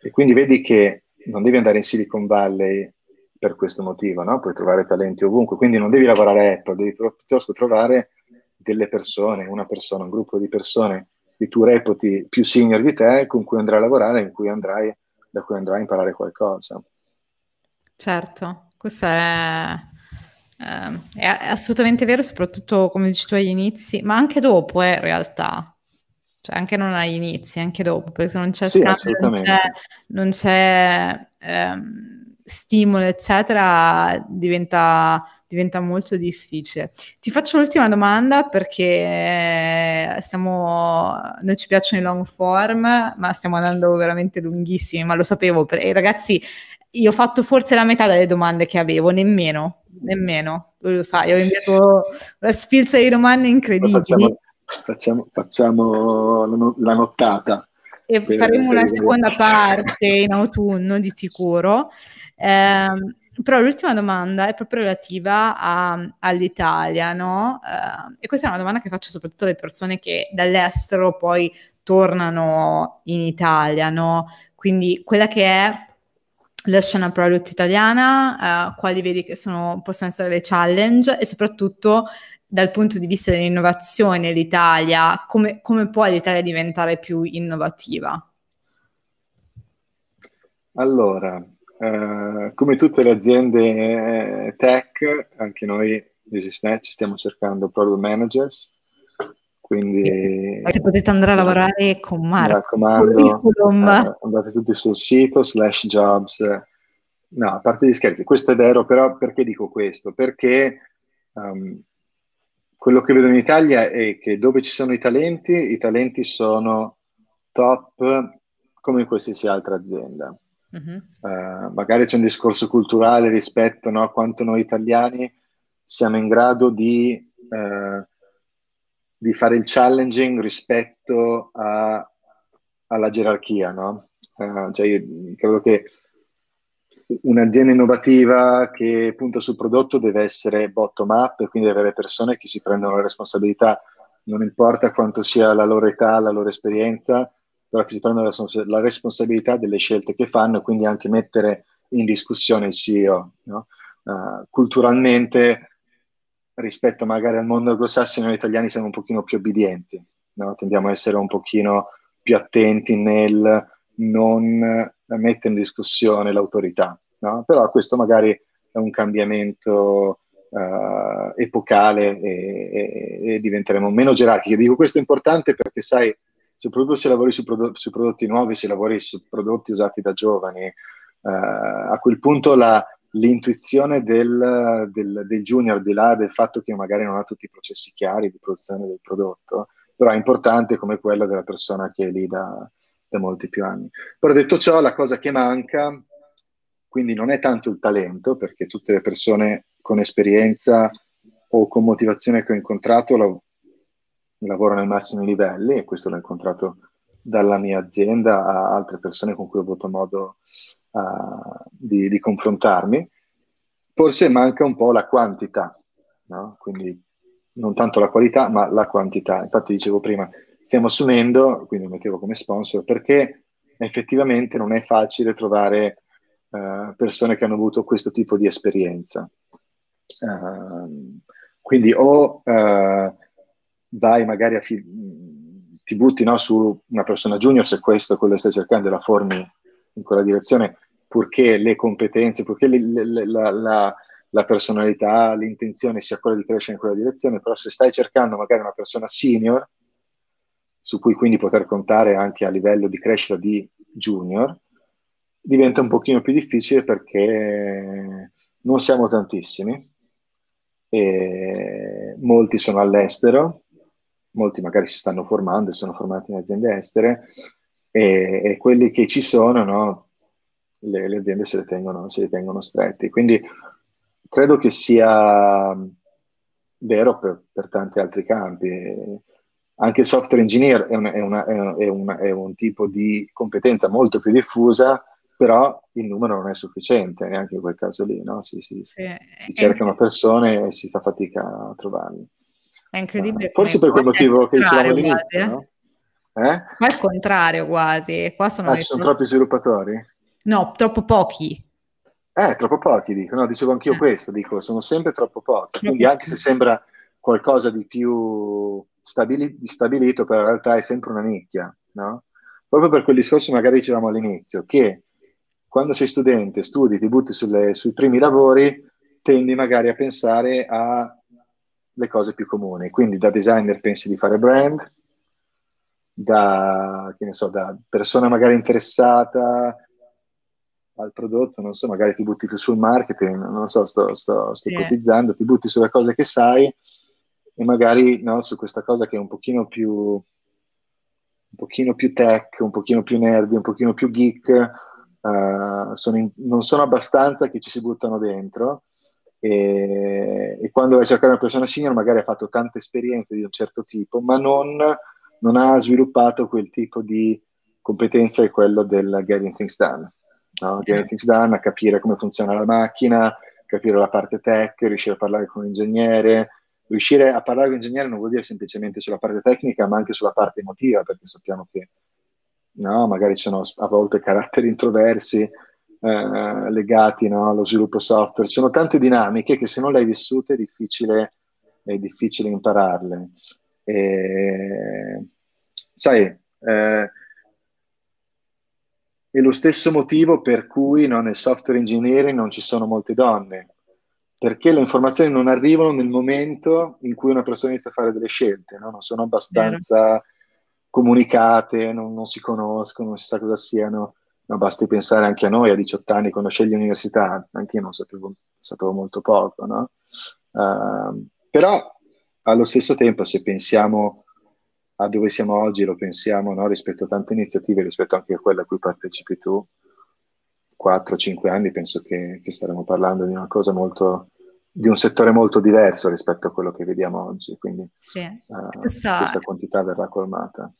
e quindi vedi che non devi andare in Silicon Valley per questo motivo, no? Puoi trovare talenti ovunque, quindi non devi lavorare a Apple, devi piuttosto trovare delle persone, una persona, un gruppo di persone che tu reputi più senior di te, con cui andrai a lavorare, cui andrai, da cui andrai a imparare qualcosa. Certo, questo è, eh, è assolutamente vero, soprattutto come dici tu agli inizi, ma anche dopo eh, in realtà. Cioè anche non agli inizi, anche dopo, perché se non c'è sì, scambio, non c'è, non c'è ehm, stimolo, eccetera, diventa, diventa molto difficile. Ti faccio l'ultima domanda perché siamo, noi ci piacciono i long form, ma stiamo andando veramente lunghissimi, ma lo sapevo, e ragazzi, io ho fatto forse la metà delle domande che avevo, nemmeno, nemmeno, lo sai, ho inviato una sfilza di domande incredibili. Facciamo, Facciamo, la nottata. E per, faremo per una seconda parte in autunno di sicuro. Eh, però l'ultima domanda è proprio relativa a, all'Italia, no? Uh, e questa è una domanda che faccio soprattutto alle persone che dall'estero poi tornano in Italia, no? Quindi quella che è la scena product italiana, uh, quali vedi che sono, possono essere le challenge e soprattutto dal punto di vista dell'innovazione l'Italia, come, come può l'Italia diventare più innovativa? Allora, eh, come tutte le aziende tech, anche noi di Sysmatch stiamo cercando product managers, quindi... Se potete andare a lavorare con Marco. Mi raccomando, eh, andate tutti sul sito, slash jobs. No, a parte gli scherzi, questo è vero, però perché dico questo? Perché um, quello che vedo in Italia è che dove ci sono i talenti, i talenti sono top come in qualsiasi altra azienda. Uh-huh. Uh, magari c'è un discorso culturale rispetto no, a quanto noi italiani siamo in grado di, uh, di fare il challenging rispetto a, alla gerarchia. No? Uh, cioè io credo che un'azienda innovativa che punta sul prodotto deve essere bottom up e quindi deve avere persone che si prendono la responsabilità, non importa quanto sia la loro età, la loro esperienza, però che si prendono la, la responsabilità delle scelte che fanno e quindi anche mettere in discussione il CEO. No? Uh, culturalmente, rispetto magari al mondo anglosassone, noi italiani siamo un pochino più obbedienti, no? tendiamo a essere un pochino più attenti nel non mettere in discussione l'autorità. No? Però questo magari è un cambiamento uh, epocale e, e, e, diventeremo meno gerarchici. Dico questo è importante perché, sai, soprattutto se lavori su, prodotti, su prodotti nuovi, se lavori su prodotti usati da giovani, uh, a quel punto la, l'intuizione del, del, del, junior, di là del fatto che magari non ha tutti i processi chiari di produzione del prodotto, però è importante come quella della persona che è lì da, da molti più anni. Però detto ciò, la cosa che manca, quindi non è tanto il talento, perché tutte le persone con esperienza o con motivazione che ho incontrato la, lavorano ai massimi livelli, e questo l'ho incontrato dalla mia azienda a altre persone con cui ho avuto modo uh, di, di, confrontarmi. Forse manca un po' la quantità, no? quindi non tanto la qualità, ma la quantità. Infatti dicevo prima, stiamo assumendo, quindi lo mettevo come sponsor, perché effettivamente non è facile trovare uh, persone che hanno avuto questo tipo di esperienza. Uh, quindi o uh, vai magari a fi- ti butti no, su una persona junior se questo quello che stai cercando e la formi in quella direzione, purché le competenze, purché le, le, la, la, la, personalità, l'intenzione sia quella di crescere in quella direzione, però se stai cercando magari una persona senior, su cui quindi poter contare anche a livello di crescita di junior, diventa un pochino più difficile perché non siamo tantissimi, molti sono all'estero, molti magari si stanno formando sono formati in aziende estere, e, e quelli che ci sono, no, le, le, aziende se le, tengono, se le tengono stretti. Quindi credo che sia vero per, per tanti altri campi anche il software engineer è, una, è, una, è, una, è, un tipo di competenza molto più diffusa, però il numero non è sufficiente neanche in quel caso lì, no? si, si, sì, si cercano persone e si fa fatica a trovarli. È incredibile. Forse per quel motivo che dicevamo all'inizio, quasi, no? Eh? Qua al contrario quasi. Qua sono ah, ci sono troppi sviluppatori? No, troppo pochi. Eh, troppo pochi, dico. No, dicevo anch'io eh. questo, dico, sono sempre troppo pochi. Quindi anche se sembra qualcosa di più stabili- stabilito, però in realtà è sempre una nicchia, no? Proprio per quel discorso magari dicevamo all'inizio, che quando sei studente, studi, ti butti sulle, sui primi lavori, tendi magari a pensare alle cose più comuni. Quindi da designer pensi di fare brand, da, so, da persona magari interessata al prodotto, non so, magari ti butti più sul marketing, non so, sto, sto, sto yeah. ipotizzando, ti butti sulle cose che sai e magari no, su questa cosa che è un pochino più un pochino più tech, un pochino più nerdy, un pochino più geek, uh, sono in, non sono abbastanza che ci si buttano dentro e, e, quando vai a cercare una persona senior magari ha fatto tante esperienze di un certo tipo, ma non, non ha sviluppato quel tipo di competenza che è quello del getting things done. no? getting things done, a capire come funziona la macchina, capire la parte tech, riuscire a parlare con l'ingegnere. Riuscire a parlare con l'ingegnere non vuol dire semplicemente sulla parte tecnica, ma anche sulla parte emotiva, perché sappiamo che no, magari ci sono a volte caratteri introversi eh, legati no, allo sviluppo software. Ci sono tante dinamiche che se non le hai vissute è difficile, è difficile impararle. E, sai, eh, è lo stesso motivo per cui no, nel software engineering non ci sono molte donne, perché le informazioni non arrivano nel momento in cui una persona inizia a fare delle scelte, no? non sono abbastanza Vero. comunicate, non, non, si conoscono, non si sa cosa siano. No, basti pensare anche a noi a 18 anni quando scegli l'università, anche io non sapevo, sapevo molto poco, no? uh, però allo stesso tempo se pensiamo a dove siamo oggi, lo pensiamo no? rispetto a tante iniziative, rispetto anche a quella a cui partecipi tu, 4-5 anni, penso che, che, staremo parlando di una cosa molto, di un settore molto diverso rispetto a quello che vediamo oggi, quindi sì. uh, questa... questa quantità verrà colmata.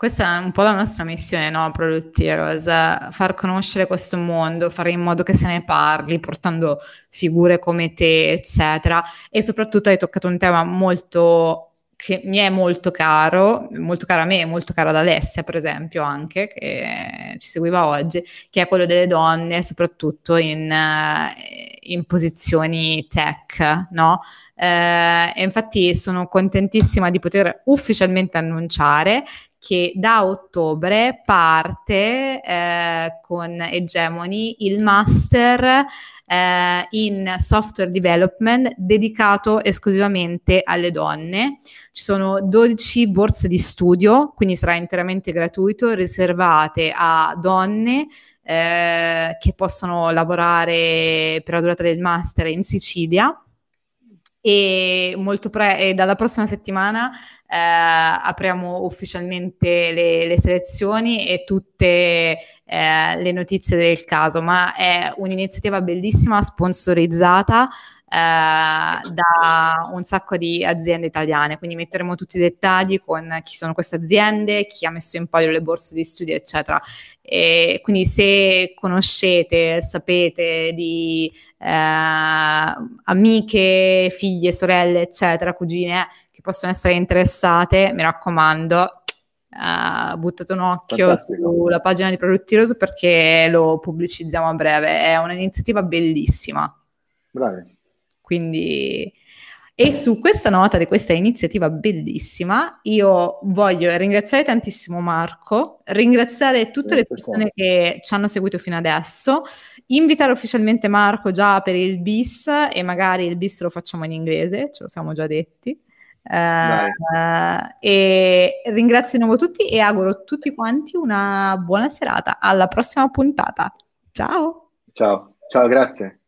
Questa è un po' la nostra missione, no? Product Heroes, far conoscere questo mondo, fare in modo che se ne parli, portando figure come te, eccetera. E soprattutto hai toccato un tema molto che mi è molto caro, molto caro a me, molto caro ad Alessia, per esempio, anche, che ci seguiva oggi, che è quello delle donne, soprattutto in, eh, in posizioni tech, no? Eh, e infatti sono contentissima di poter ufficialmente annunciare che da ottobre parte eh, con Hegemony il master eh, in software development dedicato esclusivamente alle donne. Ci sono 12 borse di studio, quindi sarà interamente gratuito, riservate a donne eh, che possono lavorare per la durata del master in Sicilia e, molto pre- e dalla prossima settimana eh, apriamo ufficialmente le, le, selezioni e tutte eh, le notizie del caso, ma è un'iniziativa bellissima, sponsorizzata eh, da un sacco di aziende italiane, quindi metteremo tutti i dettagli con chi sono queste aziende, chi ha messo in palio le borse di studio, eccetera. E quindi se conoscete, sapete di amiche, figlie, sorelle, eccetera, cugine che possono essere interessate, mi raccomando, Uh, buttate un occhio Fantastico. sulla pagina di Prodotti Rose perché lo pubblicizziamo a breve. È un'iniziativa bellissima. Bravi. Quindi, e su questa nota di questa iniziativa bellissima, io voglio ringraziare tantissimo Marco, ringraziare tutte le persone che ci hanno seguito fino adesso, invitare ufficialmente Marco già per il bis e magari il bis lo facciamo in inglese, ce lo siamo già detti. Uh, e ringrazio di nuovo tutti e auguro a tutti quanti una buona serata. Alla prossima puntata. Ciao. Ciao, ciao, grazie.